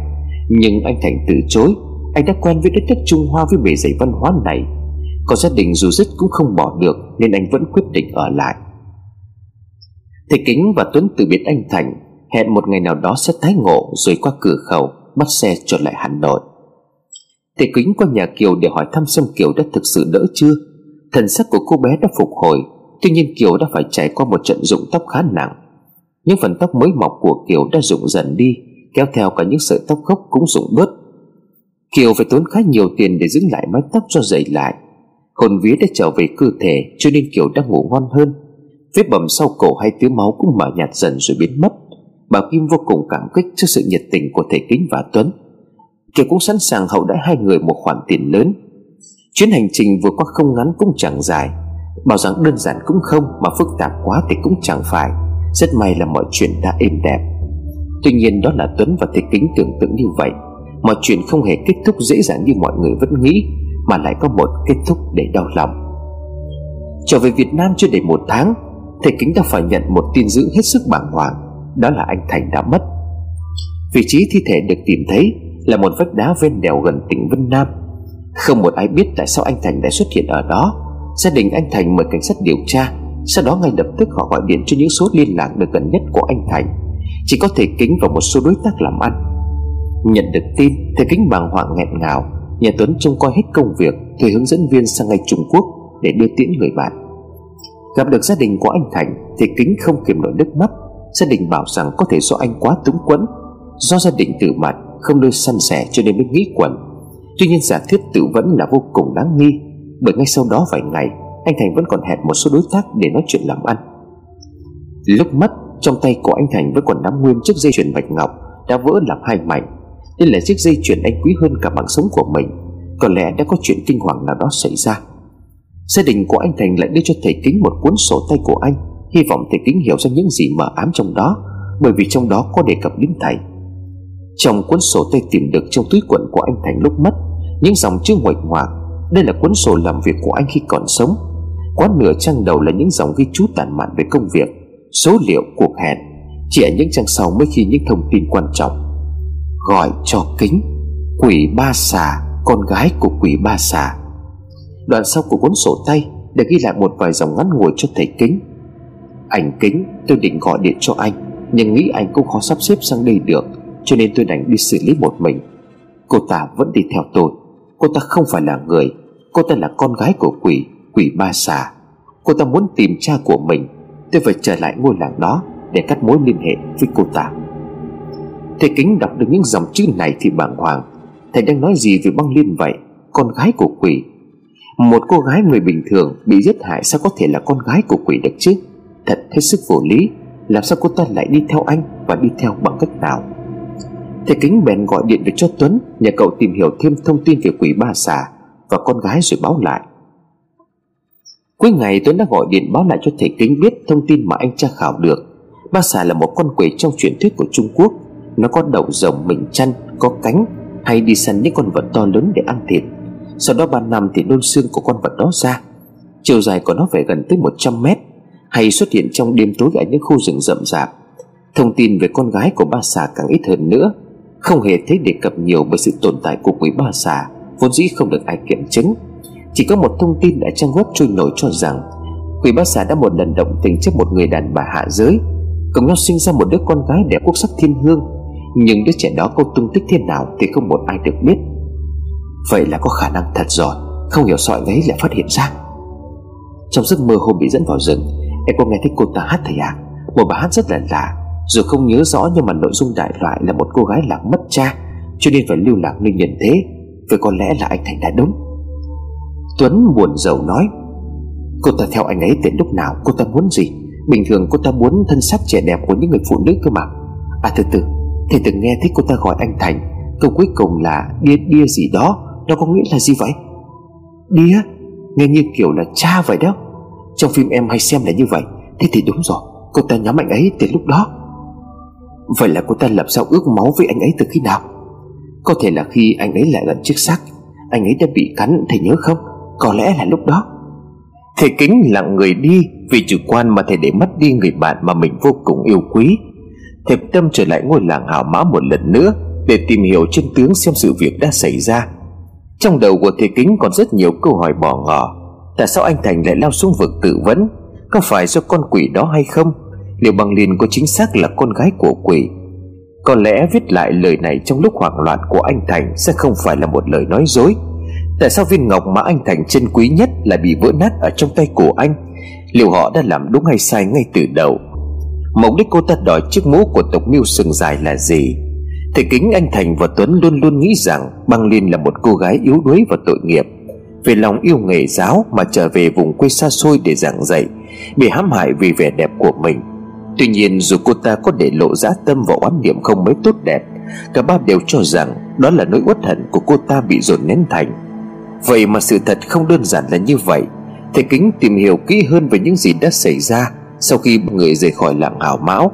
[SPEAKER 1] Nhưng anh Thành từ chối, Anh đã quen với đất nước Trung Hoa với bề dày văn hóa này. Còn gia đình dù dứt cũng không bỏ được, Nên anh vẫn quyết định ở lại. Thầy Kính và Tuấn từ biệt anh Thành, Hẹn một ngày nào đó sẽ tái ngộ Rồi qua cửa khẩu, Bắt xe trở lại Hà Nội. Thầy kính qua nhà Kiều để hỏi thăm xem Kiều đã thực sự đỡ chưa. Thần sắc của cô bé đã phục hồi, Tuy nhiên Kiều đã phải trải qua một trận rụng tóc khá nặng. Những phần tóc mới mọc của Kiều đã rụng dần đi, Kéo theo cả những sợi tóc gốc cũng rụng bớt. Kiều phải tốn khá nhiều tiền để giữ lại mái tóc cho dày lại. Hồn vía đã trở về cơ thể, Cho nên Kiều đang ngủ ngon hơn. Vết bầm sau cổ hay tứ máu cũng mở nhạt dần rồi biến mất. Bà Kim vô cùng cảm kích trước sự nhiệt tình của thầy Kính và Tuấn. Kiều cũng sẵn sàng hậu đãi hai người một khoản tiền lớn. Chuyến hành trình vừa qua không ngắn cũng chẳng dài. Bảo rằng đơn giản cũng không, Mà phức tạp quá thì cũng chẳng phải. Rất may là mọi chuyện đã êm đẹp. Tuy nhiên đó là Tuấn và Thầy Kính tưởng tượng như vậy. Mọi chuyện không hề kết thúc dễ dàng như mọi người vẫn nghĩ. Mà lại có một kết thúc để đau lòng. Trở về Việt Nam chưa đầy một tháng, Thầy Kính đã phải nhận một tin dữ hết sức bàng hoàng, Đó là anh Thành đã mất. Vị trí thi thể được tìm thấy là một vách đá ven đèo gần tỉnh Vân Nam. Không một ai biết tại sao anh Thành lại xuất hiện ở đó. Gia đình anh Thành mời cảnh sát điều tra, Sau đó ngay lập tức họ gọi điện cho những số liên lạc được gần nhất của anh Thành. Chỉ có thể kính vào một số đối tác làm ăn. Nhận được tin, Thầy kính bàng hoàng nghẹn ngào Nhà Tuấn trông coi hết công việc, Thuê hướng dẫn viên sang ngay Trung Quốc Để đưa tiễn người bạn. Gặp được gia đình của anh Thành Thì kính không kiềm nổi nước mắt. Gia đình bảo rằng có thể do anh quá túng quẫn. Do gia đình tự mặt Không đôi săn sẻ cho nên mới nghĩ quẩn. Tuy nhiên giả thiết tự vẫn là vô cùng đáng nghi, Bởi ngay sau đó vài ngày, Anh Thành vẫn còn hẹn một số đối tác để nói chuyện làm ăn. Lúc mất, Trong tay của anh Thành vẫn còn nắm nguyên chiếc dây chuyền bạch ngọc Đã vỡ làm hai mảnh. Đây là chiếc dây chuyền anh quý hơn cả mạng sống của mình. Có lẽ đã có chuyện kinh hoàng nào đó xảy ra. Gia đình của anh Thành lại đưa cho thầy Kính một cuốn sổ tay của anh. Hy vọng thầy Kính hiểu ra những gì mờ ám trong đó Bởi vì trong đó có đề cập đến thầy. Trong cuốn sổ tay tìm được trong túi quần của anh Thành lúc mất Những dòng chữ ngoạch ngoạc Đây là cuốn sổ làm việc của anh khi còn sống. Quá nửa trang đầu là những dòng ghi chú tàn mạn về công việc Số liệu, cuộc hẹn Chỉ ở những trang sau mới khi những thông tin quan trọng. Gọi cho kính, Quỷ ba xà, Con gái của quỷ ba xà. Đoạn sau của cuốn sổ tay Để ghi lại một vài dòng ngắn ngủi cho thầy kính. Anh kính tôi định gọi điện cho anh, Nhưng nghĩ anh cũng khó sắp xếp sang đây được, Cho nên tôi đành đi xử lý một mình. Cô ta vẫn đi theo tôi. Cô ta không phải là người, Cô ta là con gái của quỷ Quỷ ba xà. Cô ta muốn tìm cha của mình, Tôi phải trở lại ngôi làng đó Để cắt mối liên hệ với cô ta. Thầy kính đọc được những dòng chữ này thì bàng hoàng. Thầy đang nói gì về băng liên vậy? Con gái của quỷ. Một cô gái người bình thường bị giết hại sao có thể là con gái của quỷ được chứ? Thật hết sức vô lý. Làm sao cô ta lại đi theo anh Và đi theo bằng cách nào? Thầy kính bèn gọi điện về cho Tuấn, Nhờ cậu tìm hiểu thêm thông tin về quỷ ba xà Và con gái rồi báo lại. Cuối ngày, Tuấn đã gọi điện báo lại cho thầy kính biết Thông tin mà anh tra khảo được. Ba xà là một con quỷ trong truyền thuyết của Trung Quốc. Nó có đầu rồng mình chăn, Có cánh, Hay đi săn những con vật to lớn để ăn thịt. Sau đó 3 năm thì đôn xương của con vật đó ra. Chiều dài của nó phải gần tới 100 mét, Hay xuất hiện trong đêm tối ở những khu rừng rậm rạp. Thông tin về con gái của ba xà càng ít hơn nữa. Không hề thấy đề cập nhiều bởi sự tồn tại của quỷ ba xà, Vốn dĩ không được ai kiểm chứng. Chỉ có một thông tin đã trang web trôi nổi cho rằng, Quỷ ba xà đã một lần động tình trước một người đàn bà hạ giới. Cùng nhau sinh ra một đứa con gái đẹp quốc sắc thiên hương. Nhưng đứa trẻ đó có tung tích thế nào Thì không một ai được biết. Vậy là có khả năng thật rồi, Không hiểu sọi ấy lại phát hiện ra. Trong giấc mơ hôm bị dẫn vào rừng, Em có nghe thấy cô ta hát thầy ạ. À? Một bài hát rất là lạ, Dù không nhớ rõ nhưng mà nội dung đại loại là một cô gái lạc mất cha, Cho nên phải lưu lạc nơi nhận thế Vậy có lẽ là anh Thành đã đúng. Tuấn buồn rầu nói, Cô ta theo anh ấy đến lúc nào, Cô ta muốn gì? Bình thường cô ta muốn thân xác trẻ đẹp của những người phụ nữ cơ mà. À từ từ Thầy từng nghe thấy cô ta gọi anh Thành. Câu cuối cùng là đia đia gì đó? Nó có nghĩa là gì vậy? Đĩa? Nghe như kiểu là cha vậy đó. Trong phim em hay xem là như vậy. Thế thì đúng rồi, Cô ta nhắm anh ấy từ lúc đó. Vậy là cô ta lập sao ước máu với anh ấy từ khi nào? Có thể là khi anh ấy lại gần chiếc xác, Anh ấy đã bị cắn, thầy nhớ không? Có lẽ là lúc đó. Thầy kính lặng người đi Vì chủ quan mà thầy để mất đi người bạn Mà mình vô cùng yêu quý. Thầy tâm trở lại ngôi làng hào mã một lần nữa Để tìm hiểu chân tướng xem sự việc đã xảy ra. Trong đầu của thầy kính còn rất nhiều câu hỏi bỏ ngỏ. Tại sao anh Thành lại lao xuống vực tự vấn Có phải do con quỷ đó hay không? Liệu bằng liền có chính xác là con gái của quỷ? Có lẽ viết lại lời này trong lúc hoảng loạn của anh Thành Sẽ không phải là một lời nói dối. Tại sao viên ngọc mà anh Thành chân quý nhất Lại bị vỡ nát ở trong tay của anh? Liệu họ đã làm đúng hay sai ngay từ đầu? Mục đích cô ta đòi chiếc mũ của tộc miêu sừng dài là gì? Thầy kính anh Thành và Tuấn luôn luôn nghĩ rằng Băng Liên là một cô gái yếu đuối và tội nghiệp. Về lòng yêu nghề giáo mà trở về vùng quê xa xôi để giảng dạy, Bị hãm hại vì vẻ đẹp của mình. Tuy nhiên, dù cô ta có để lộ dã tâm và oán niệm không mấy tốt đẹp, Cả ba đều cho rằng đó là nỗi uất hận của cô ta bị dồn nén thành. Vậy mà sự thật không đơn giản là như vậy Thầy kính tìm hiểu kỹ hơn về những gì đã xảy ra sau khi người rời khỏi làng hào mão,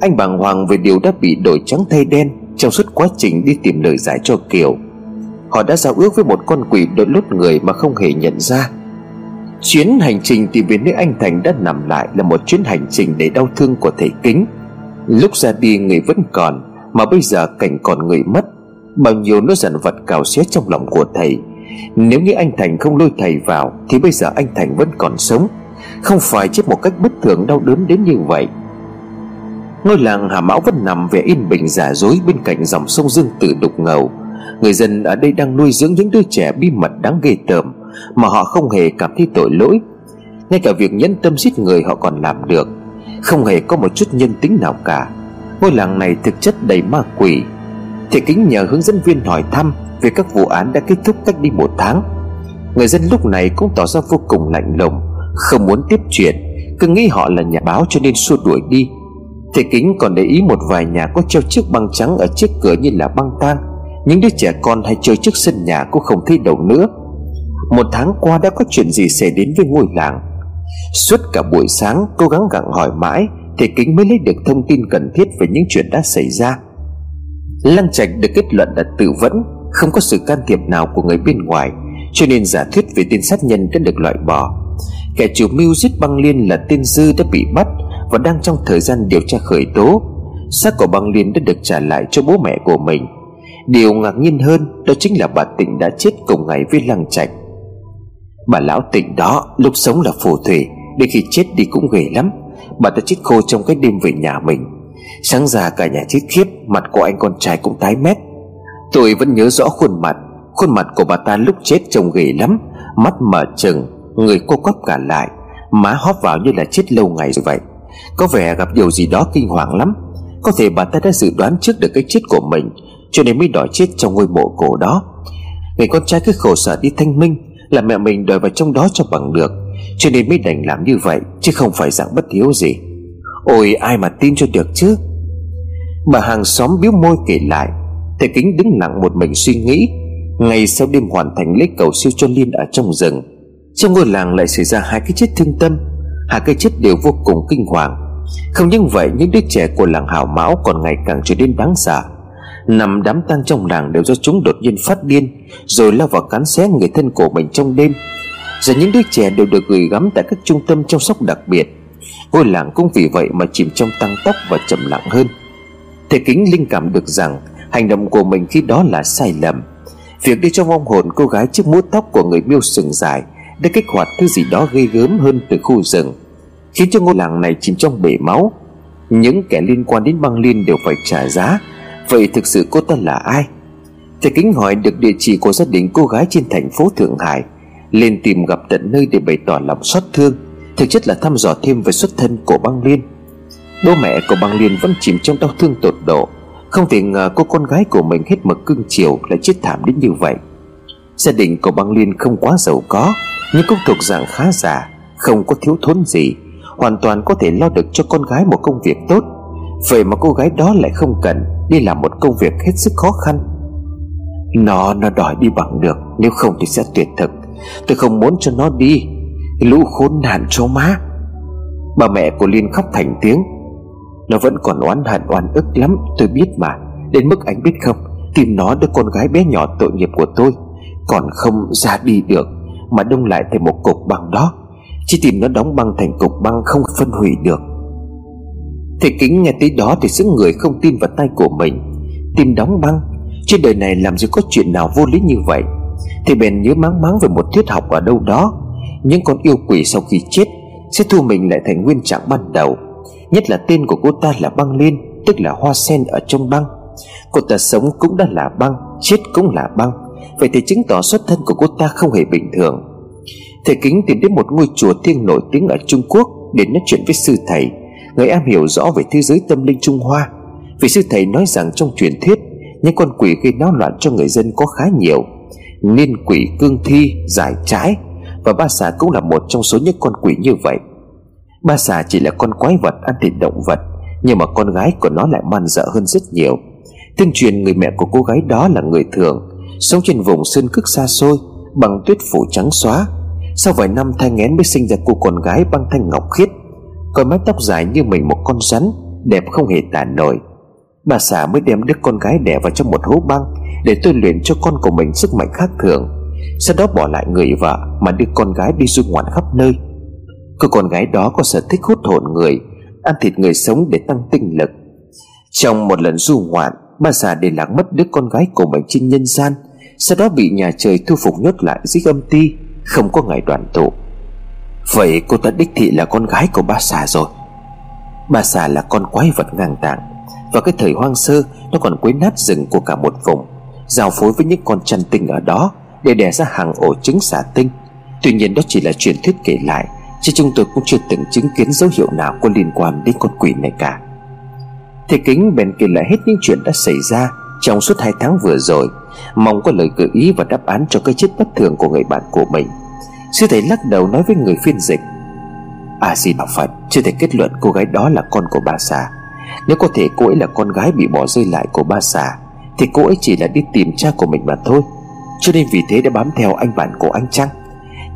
[SPEAKER 1] anh bàng hoàng về điều đã bị đổi trắng thay đen Trong suốt quá trình đi tìm lời giải cho Kiều. Họ đã giao ước với một con quỷ đội lốt người mà không hề nhận ra. Chuyến hành trình tìm về nơi anh Thành đã nằm lại Là một chuyến hành trình đầy đau thương của thầy Kính. Lúc ra đi, người vẫn còn, Mà bây giờ cảnh còn người mất. Bao nhiêu nỗi giận vật cào xé trong lòng của thầy. Nếu như anh Thành không lôi thầy vào, Thì bây giờ anh Thành vẫn còn sống. Không phải chết một cách bất thường đau đớn đến như vậy. Ngôi làng Hà Mão vẫn nằm về yên bình giả dối Bên cạnh dòng sông Dương Tử đục ngầu. Người dân ở đây đang nuôi dưỡng những đứa trẻ bí mật đáng ghê tởm Mà họ không hề cảm thấy tội lỗi. Ngay cả việc nhẫn tâm giết người họ còn làm được. Không hề có một chút nhân tính nào cả. Ngôi làng này thực chất đầy ma quỷ. Thầy kính nhờ hướng dẫn viên hỏi thăm Về các vụ án đã kết thúc cách đi một tháng. Người dân lúc này cũng tỏ ra vô cùng lạnh lùng. Không muốn tiếp chuyện, Cứ nghĩ họ là nhà báo cho nên xua đuổi đi. Thầy kính còn để ý một vài nhà có treo chiếc băng trắng ở trước cửa như là băng tang. Những đứa trẻ con hay chơi trước sân nhà cũng không thấy đầu nữa. Một tháng qua đã có chuyện gì xảy đến với ngôi làng. Suốt cả buổi sáng, cố gắng gặng hỏi mãi, Thầy kính mới lấy được thông tin cần thiết về những chuyện đã xảy ra. Lăng Trạch được kết luận là tự vẫn, Không có sự can thiệp nào của người bên ngoài, Cho nên giả thuyết về tên sát nhân đã được loại bỏ. Kẻ chủ mưu giết băng liên là tên Dư đã bị bắt Và đang trong thời gian điều tra khởi tố. Xác của băng liên đã được trả lại cho bố mẹ của mình. Điều ngạc nhiên hơn, Đó chính là bà Tịnh đã chết cùng ngày với Lăng Trạch. Bà lão Tịnh đó Lúc sống là phù thủy, Đến khi chết đi cũng ghê lắm. Bà ta chết khô trong cái đêm về nhà mình. Sáng ra cả nhà chết khiếp, Mặt của anh con trai cũng tái mét. Tôi vẫn nhớ rõ khuôn mặt. Khuôn mặt của bà ta lúc chết trông ghê lắm, Mắt mở trừng Người cô quắp cả lại, Má hóp vào như là chết lâu ngày rồi vậy. Có vẻ gặp điều gì đó kinh hoàng lắm. Có thể bà ta đã dự đoán trước được cái chết của mình, Cho nên mới đòi chết trong ngôi mộ cổ đó. Người con trai cứ khổ sở đi thanh minh, Là mẹ mình đòi vào trong đó cho bằng được. Cho nên mới đành làm như vậy, Chứ không phải dạng bất hiếu gì. Ôi, ai mà tin cho được chứ? Bà hàng xóm biếu môi kể lại. Thầy kính đứng lặng một mình suy nghĩ. Ngày sau đêm hoàn thành lễ cầu siêu cho Liên ở trong rừng trong ngôi làng lại xảy ra hai cái chết thương tâm, Hai cái chết đều vô cùng kinh hoàng. Không những vậy, những đứa trẻ của làng hảo mão Còn ngày càng trở nên đáng sợ. Nằm đám tang trong làng đều do chúng đột nhiên phát điên, Rồi lao vào cắn xé người thân của mình trong đêm. Giờ những đứa trẻ đều được gửi gắm tại các trung tâm chăm sóc đặc biệt. Ngôi làng cũng vì vậy mà chìm trong tăng tốc và trầm lặng hơn. Thầy kính linh cảm được rằng Hành động của mình khi đó là sai lầm. Việc đi trong vong hồn cô gái chiếc mũ tóc của người miêu sừng dài đã kích hoạt thứ gì đó ghê gớm hơn từ khu rừng, Khiến cho ngôi làng này chìm trong bể máu. Những kẻ liên quan đến băng liên đều phải trả giá. Vậy thực sự cô ta là ai? Thầy kính hỏi được địa chỉ của gia đình cô gái trên thành phố Thượng Hải, Lên tìm gặp tận nơi để bày tỏ lòng xót thương. Thực chất là thăm dò thêm về xuất thân của băng liên. Bố mẹ của băng liên vẫn chìm trong đau thương tột độ. Không thể ngờ cô con gái của mình hết mực cưng chiều lại chết thảm đến như vậy. Gia đình của băng liên không quá giàu có. Nhưng cũng thuộc dạng khá giả, Không có thiếu thốn gì, Hoàn toàn có thể lo được cho con gái một công việc tốt. Vậy mà cô gái đó lại không cần Đi làm một công việc hết sức khó khăn. Nó nó đòi đi bằng được, Nếu không thì sẽ tuyệt thực. Tôi không muốn cho nó đi. Lũ khốn nạn cho má. Bà mẹ của Liên khóc thành tiếng. Nó vẫn còn oán hận oan ức lắm, Tôi biết mà. Đến mức anh biết không, Tìm nó đứa con gái bé nhỏ tội nghiệp của tôi Còn không ra đi được. Mà đông lại thành một cục băng đó. Chỉ tìm nó đóng băng thành cục băng không phân hủy được. Thầy kính nghe tới đó thì sức người không tin vào tay của mình. Tìm đóng băng, Trên đời này làm gì có chuyện nào vô lý như vậy? Thì bèn nhớ máng máng về một thuyết học ở đâu đó. Những con yêu quỷ sau khi chết Sẽ thu mình lại thành nguyên trạng ban đầu. Nhất là tên của cô ta là băng liên Tức là hoa sen ở trong băng. Cô ta sống cũng đã là băng, Chết cũng là băng. Vậy thì chứng tỏ xuất thân của cô ta không hề bình thường. Thầy Kính tìm đến một ngôi chùa thiêng nổi tiếng ở Trung Quốc Để nói chuyện với sư thầy. Người em hiểu rõ về thế giới tâm linh Trung Hoa. Vì sư thầy nói rằng trong truyền thuyết Những con quỷ gây náo loạn cho người dân có khá nhiều. Niên quỷ cương thi, giải trái. Và ba xà cũng là một trong số những con quỷ như vậy. Ba xà chỉ là con quái vật ăn thịt động vật Nhưng mà con gái của nó lại man dợ hơn rất nhiều. Tương truyền người mẹ của cô gái đó là người thường Sống trên vùng sơn cước xa xôi Bằng tuyết phủ trắng xóa sau vài năm thai nghén mới sinh ra cô con gái băng thanh ngọc khiết, Có mái tóc dài như mình một con rắn, Đẹp không hề tả nổi. Bà xã mới đem đứa con gái đẻ vào trong một hố băng Để tôi luyện cho con của mình sức mạnh khác thường, sau đó bỏ lại người vợ Mà đưa con gái đi du ngoạn khắp nơi. Cô con gái đó có sở thích hút hồn người, Ăn thịt người sống để tăng tinh lực. Trong một lần du ngoạn, Bà già để lạc mất đứa con gái của mình trên nhân gian, Sau đó bị nhà trời thu phục nhốt lại dưới âm ti. Không có ngày đoàn tụ. Vậy cô ta đích thị là con gái của ba xà rồi. Ba xà là con quái vật ngang tàng, và cái thời hoang sơ, Nó còn quấy nát rừng của cả một vùng, Giao phối với những con chăn tinh ở đó Để đẻ ra hàng ổ trứng xà tinh. Tuy nhiên đó chỉ là truyền thuyết kể lại, Chứ chúng tôi cũng chưa từng chứng kiến dấu hiệu nào Có liên quan đến con quỷ này cả. Thầy Kính, bèn kể lại hết những chuyện đã xảy ra Trong suốt hai tháng vừa rồi. Mong có lời gợi ý và đáp án cho cái chết bất thường của người bạn của mình. Sư thầy lắc đầu nói với người phiên dịch À di bảo Phật Sư thầy kết luận cô gái đó là con của bà xà. Nếu có thể cô ấy là con gái bị bỏ rơi lại của ba xà, Thì cô ấy chỉ là đi tìm cha của mình mà thôi. Cho nên vì thế đã bám theo anh bạn của anh Trăng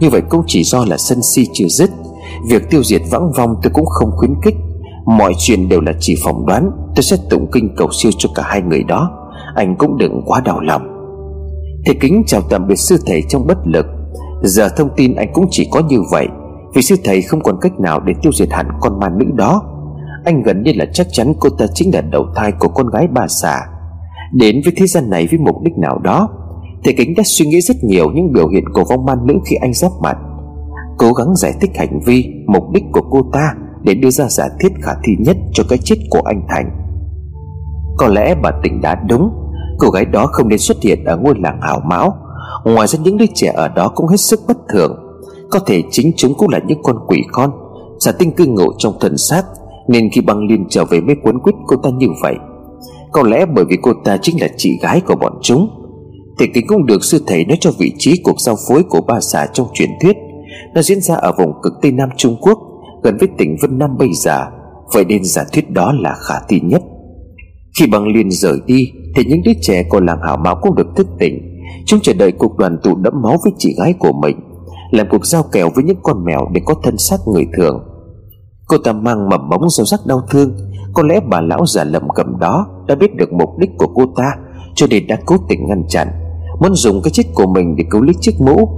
[SPEAKER 1] Như vậy cũng chỉ do là sân si chưa dứt, Việc tiêu diệt vãng vong tôi cũng không khuyến khích. Mọi chuyện đều là chỉ phỏng đoán, Tôi sẽ tụng kinh cầu siêu cho cả hai người đó. Anh cũng đừng quá đau lòng. Thầy kính chào tạm biệt sư thầy trong bất lực. Giờ thông tin anh cũng chỉ có như vậy Vì sư thầy không còn cách nào để tiêu diệt hẳn con ma nữ đó. Anh gần như là chắc chắn cô ta chính là đầu thai của con gái bà xà. Đến với thế gian này với mục đích nào đó Thầy kính đã suy nghĩ rất nhiều những biểu hiện của vong ma nữ khi anh giáp mặt. Cố gắng giải thích hành vi, mục đích của cô ta Để đưa ra giả thiết khả thi nhất cho cái chết của anh Thành. Có lẽ bà tỉnh đã đúng. Cô gái đó không nên xuất hiện ở ngôi làng hảo mão. Ngoài ra những đứa trẻ ở đó cũng hết sức bất thường. Có thể chính chúng cũng là những con quỷ con Giả tinh cư ngụ trong thần xác, Nên khi băng liên trở về mới cuốn quýt cô ta như vậy, Có lẽ bởi vì cô ta chính là chị gái của bọn chúng, Thì kính cũng được sư thầy nói cho vị trí cuộc giao phối của ba xã trong truyền thuyết. Nó diễn ra ở vùng cực Tây Nam Trung Quốc, Gần với tỉnh Vân Nam bây giờ. Vậy nên giả thuyết đó là khả thi nhất. Khi băng liên rời đi thì những đứa trẻ của làng hảo mão cũng được thức tỉnh. Chúng chờ đợi cuộc đoàn tụ đẫm máu với chị gái của mình, Làm cuộc giao kèo với những con mèo để có thân xác người thường. Cô ta mang mầm mống sâu sắc đau thương. Có lẽ bà lão già lầm cầm đó Đã biết được mục đích của cô ta, Cho nên đã cố tình ngăn chặn. Muốn dùng cái chết của mình để cứu lấy chiếc mũ.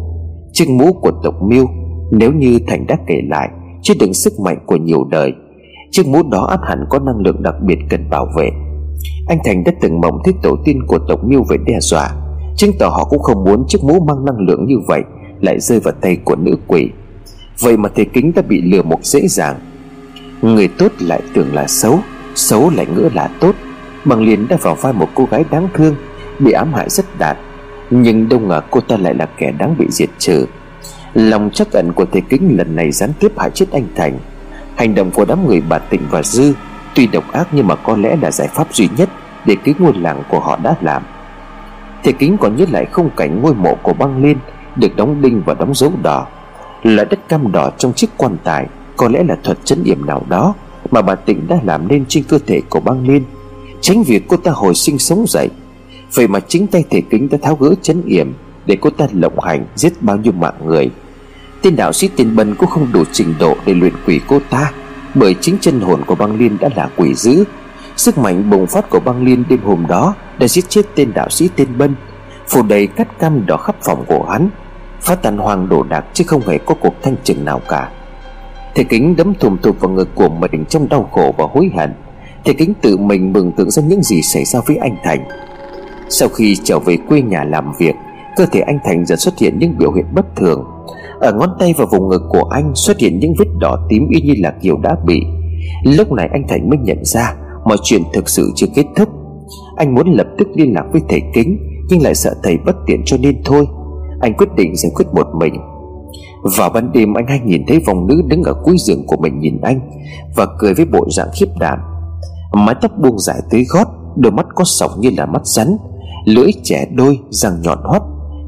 [SPEAKER 1] Chiếc mũ của tộc miêu, Nếu như Thành đã kể lại, Chứa đựng sức mạnh của nhiều đời. Chiếc mũ đó át hẳn có năng lượng đặc biệt cần bảo vệ. Anh Thành đã từng mộng thấy tổ tiên của tộc miêu về đe dọa. Chứng tỏ họ cũng không muốn chiếc mũ mang năng lượng như vậy Lại rơi vào tay của nữ quỷ. Vậy mà thầy kính đã bị lừa một dễ dàng. Người tốt lại tưởng là xấu Xấu lại ngỡ là tốt. Bằng liền đã vào vai một cô gái đáng thương, Bị ám hại rất đạt. Nhưng đâu ngờ cô ta lại là kẻ đáng bị diệt trừ. Lòng chắc ẩn của thầy kính lần này gián tiếp hại chết anh Thành. Hành động của đám người bà Tịnh và Dư Tuy độc ác nhưng mà có lẽ là giải pháp duy nhất Để cứu ngôi làng của họ đã làm. Thầy kính còn nhớ lại khung cảnh ngôi mộ của băng liên Được đóng đinh và đóng dấu đỏ. Là đất cam đỏ trong chiếc quan tài Có lẽ là thuật chấn yểm nào đó Mà bà Tịnh đã làm nên trên cơ thể của băng liên Tránh việc cô ta hồi sinh sống dậy, Vậy mà chính tay thể kính đã tháo gỡ chấn yểm Để cô ta lộng hành giết bao nhiêu mạng người. Tên đạo sĩ tiên bần cũng không đủ trình độ để luyện quỷ cô ta. Bởi chính chân hồn của băng liên đã là quỷ dữ. Sức mạnh bùng phát của băng liên đêm hôm đó Đã giết chết tên đạo sĩ tên Bân, Phủ đầy cắt cam đỏ khắp phòng của hắn Phát tàn hoàng đổ đạc chứ không hề có cuộc thanh trừng nào cả. Thầy kính đấm thùm thụp vào ngực của mình trong đau khổ và hối hận. Thầy kính tự mình mừng tượng ra những gì xảy ra với anh Thành. Sau khi trở về quê nhà làm việc, Cơ thể anh Thành dần xuất hiện những biểu hiện bất thường. Ở ngón tay và vùng ngực của anh xuất hiện những vết đỏ tím y như là Kiều đã bị. Lúc này anh Thành mới nhận ra Mọi chuyện thực sự chưa kết thúc. Anh muốn lập tức liên lạc với thầy kính, Nhưng lại sợ thầy bất tiện cho nên thôi. Anh quyết định giải quyết một mình. Vào ban đêm, anh hay nhìn thấy vòng nữ đứng ở cuối giường của mình nhìn anh Và cười với bộ dạng khiếp đảm. Mái tóc buông dài tới gót, Đôi mắt có sọc như là mắt rắn, Lưỡi trẻ đôi, răng nhọn hoắt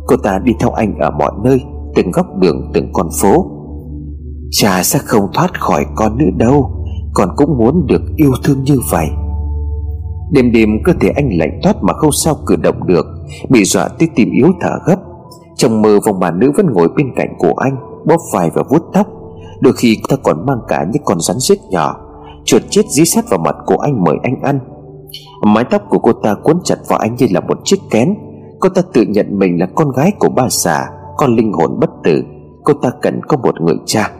[SPEAKER 1] Cô ta đi theo anh ở mọi nơi. Từng góc đường, từng con phố. Cha sẽ không thoát khỏi con nữa đâu, Con cũng muốn được yêu thương như vậy. Đêm đêm cơ thể anh lạnh toát mà không sao cử động được, Bị dọa tới tim yếu thở gấp. Trong mơ vòng bà nữ vẫn ngồi bên cạnh của anh, Bóp vai và vuốt tóc. Đôi khi ta còn mang cả những con rắn rết nhỏ, Chuột chết dí sát vào mặt của anh mời anh ăn. Mái tóc của cô ta cuốn chặt vào anh như là một chiếc kén. Cô ta tự nhận mình là con gái của bà xà con linh hồn bất tử, Cô ta cần có một người cha.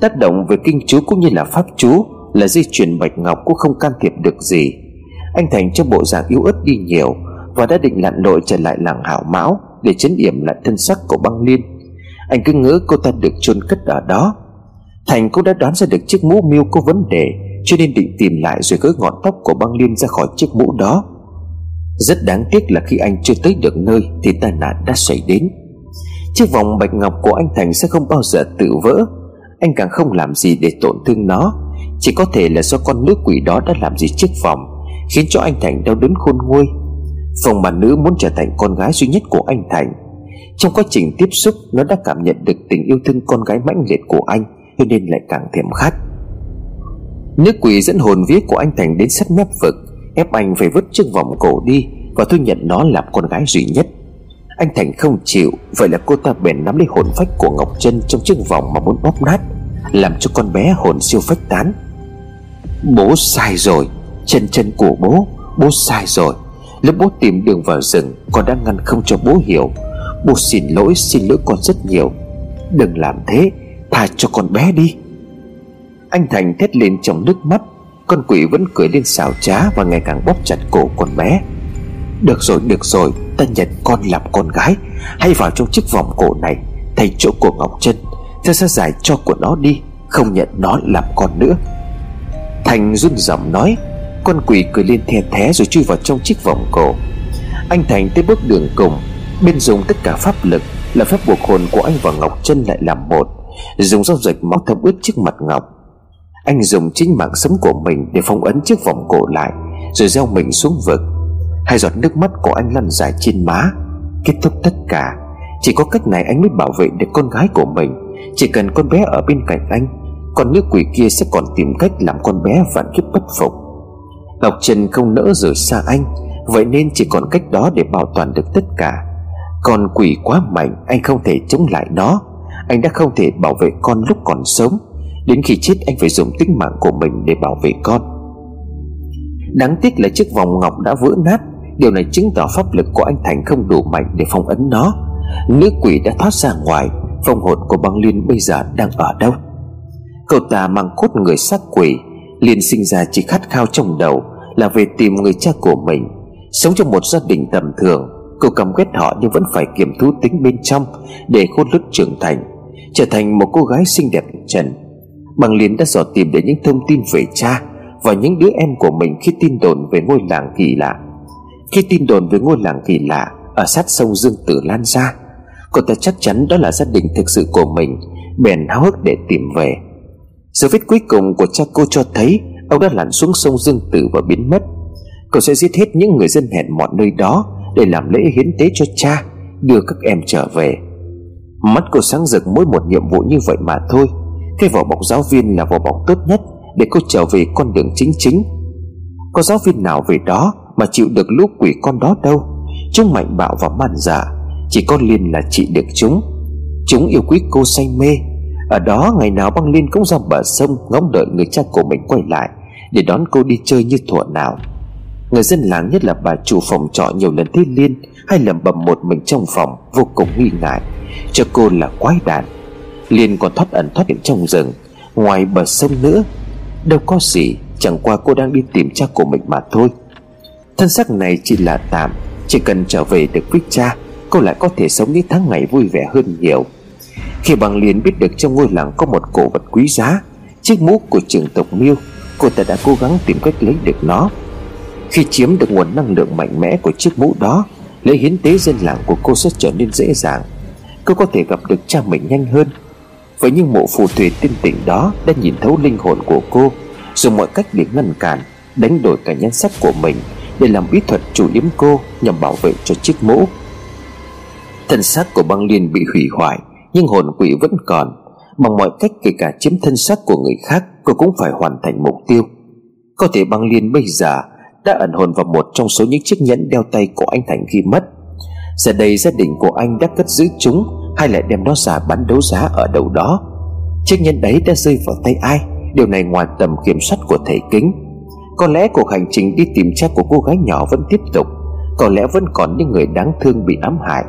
[SPEAKER 1] Tác động về kinh chú cũng như là pháp chú Là dây truyền bạch ngọc cũng không can thiệp được gì. Anh Thành trong bộ dạng yếu ớt đi nhiều Và đã định lặn lội trở lại làng hảo mão Để chấn yểm lại thân sắc của băng liên. Anh cứ ngỡ cô ta được chôn cất ở đó. Thành cũng đã đoán ra được chiếc mũ miêu có vấn đề, Cho nên định tìm lại rồi gỡ ngọn tóc của băng liên ra khỏi chiếc mũ đó. Rất đáng tiếc là khi anh chưa tới được nơi Thì tai nạn đã xảy đến. Chiếc vòng bạch ngọc của anh Thành sẽ không bao giờ tự vỡ. Anh càng không làm gì để tổn thương nó. Chỉ có thể là do con nữ quỷ đó đã làm gì chiếc vòng, Khiến cho anh Thành đau đớn khôn nguôi. Phòng bà nữ muốn trở thành con gái duy nhất của anh Thành. Trong quá trình tiếp xúc, Nó đã cảm nhận được tình yêu thương con gái mãnh liệt của anh, Cho nên lại càng thèm khát. Nữ quỷ dẫn hồn vía của anh Thành đến sát mép vực, Ép anh phải vứt chiếc vòng cổ đi Và thu nhận nó làm con gái duy nhất anh Thành không chịu, Vậy là cô ta bèn nắm lấy hồn phách của Ngọc Trân Trong chiếc vòng mà muốn bóp nát, Làm cho con bé hồn siêu phách tán. Bố sai rồi, Chân chân của bố Bố sai rồi. Lúc bố tìm đường vào rừng, Con đã ngăn không cho bố hiểu. Bố xin lỗi xin lỗi con rất nhiều. Đừng làm thế, Tha cho con bé đi. Anh Thành thét lên trong nước mắt, Con quỷ vẫn cười lên xảo trá Và ngày càng bóp chặt cổ con bé. Được rồi được rồi Ta nhận con làm con gái hay vào trong chiếc vòng cổ này, Thay chỗ của Ngọc Trân, Ta sẽ giải cho của nó đi, Không nhận nó làm con nữa. Thành run giọng nói, Con quỷ cười lên the thé rồi chui vào trong chiếc vòng cổ. Anh Thành tới bước đường cùng, Bên dùng tất cả pháp lực Là phép buộc hồn của anh và Ngọc Trân lại làm một, Dùng dao dịch máu thấm ướt chiếc mặt Ngọc. Anh dùng chính mạng sống của mình Để phong ấn chiếc vòng cổ lại, Rồi gieo mình xuống vực. Hai giọt nước mắt của anh lăn dài trên má. Kết thúc tất cả, Chỉ có cách này anh mới bảo vệ được con gái của mình. Chỉ cần con bé ở bên cạnh anh Còn nữ quỷ kia sẽ còn tìm cách làm con bé vạn kiếp bất phục. Ngọc Trần không nỡ rời xa anh, Vậy nên chỉ còn cách đó để bảo toàn được tất cả. Con quỷ quá mạnh, Anh không thể chống lại nó. Anh đã không thể bảo vệ con lúc còn sống. Đến khi chết, anh phải dùng tính mạng của mình để bảo vệ con. Đáng tiếc là chiếc vòng ngọc đã vỡ nát. Điều này chứng tỏ pháp lực của anh Thành không đủ mạnh để phong ấn nó. Nữ quỷ đã thoát ra ngoài. Phong hồn của băng liên bây giờ đang ở đâu? Cậu ta mang cốt người xác quỷ. Liên sinh ra chỉ khát khao trong đầu Là về tìm người cha của mình. Sống trong một gia đình tầm thường Cô cầm ghét họ nhưng vẫn phải kiểm thú tính bên trong Để khôn lứt trưởng thành, Trở thành một cô gái xinh đẹp trần Bằng Liên đã dò tìm đến những thông tin về cha. Và những đứa em của mình khi tin đồn về ngôi làng kỳ lạ. Khi tin đồn về ngôi làng kỳ lạ Ở sát sông Dương Tử lan ra Cô ta chắc chắn đó là gia đình thực sự của mình, Bèn háo hức để tìm về. Dấu vết cuối cùng của cha cô cho thấy Ông đã lặn xuống sông Dương Tử và biến mất. Cậu sẽ giết hết những người dân hẹn mọi nơi đó Để làm lễ hiến tế cho cha, Đưa các em trở về. Mắt cô sáng rực mỗi một nhiệm vụ như vậy mà thôi, Cái vỏ bọc giáo viên là vỏ bọc tốt nhất. Để cô trở về con đường chính chính. Có giáo viên nào về đó mà chịu được lũ quỷ con đó đâu? Chúng mạnh bạo và man dạ Chỉ có Liên là trị được chúng. Chúng yêu quý cô say mê. Ở đó ngày nào băng Liên cũng ra bờ sông Ngóng đợi người cha của mình quay lại Để đón cô đi chơi như thuở nào. Người dân làng nhất là bà chủ phòng trọ nhiều lần thấy Liên Hay lầm bầm một mình trong phòng, Vô cùng nghi ngại. Cho cô là quái đản. Liên còn thoát ẩn thoát hiện trong rừng, Ngoài bờ sông nữa Đâu có gì, Chẳng qua cô đang đi tìm cha của mình mà thôi. Thân xác này chỉ là tạm, Chỉ cần trở về được với cha, Cô lại có thể sống những tháng ngày vui vẻ hơn nhiều. Khi bằng liền biết được trong ngôi làng có một cổ vật quý giá, Chiếc mũ của trường tộc miêu, Cô ta đã cố gắng tìm cách lấy được nó. Khi chiếm được nguồn năng lượng mạnh mẽ của chiếc mũ đó Lễ hiến tế dân làng của cô sẽ trở nên dễ dàng. Cô có thể gặp được cha mình nhanh hơn với những mộ phù thủy tinh tỉnh đó Đã nhìn thấu linh hồn của cô, Dùng mọi cách để ngăn cản, Đánh đổi cả nhân sắc của mình để làm bí thuật chủ yếm cô nhằm bảo vệ cho chiếc mũ. Thân xác của băng liên bị hủy hoại, nhưng hồn quỷ vẫn còn. Bằng mọi cách kể cả chiếm thân xác của người khác, cô cũng phải hoàn thành mục tiêu. Có thể băng liên bây giờ đã ẩn hồn vào một trong số những chiếc nhẫn đeo tay của anh thành khi mất. Giờ đây gia đình của anh đã cất giữ chúng hay lại đem nó ra bán đấu giá ở đâu đó. Chiếc nhẫn đấy đã rơi vào tay ai? Điều này ngoài tầm kiểm soát của thầy kính. Có lẽ cuộc hành trình đi tìm cha của cô gái nhỏ vẫn tiếp tục. Có lẽ vẫn còn những người đáng thương bị ám hại.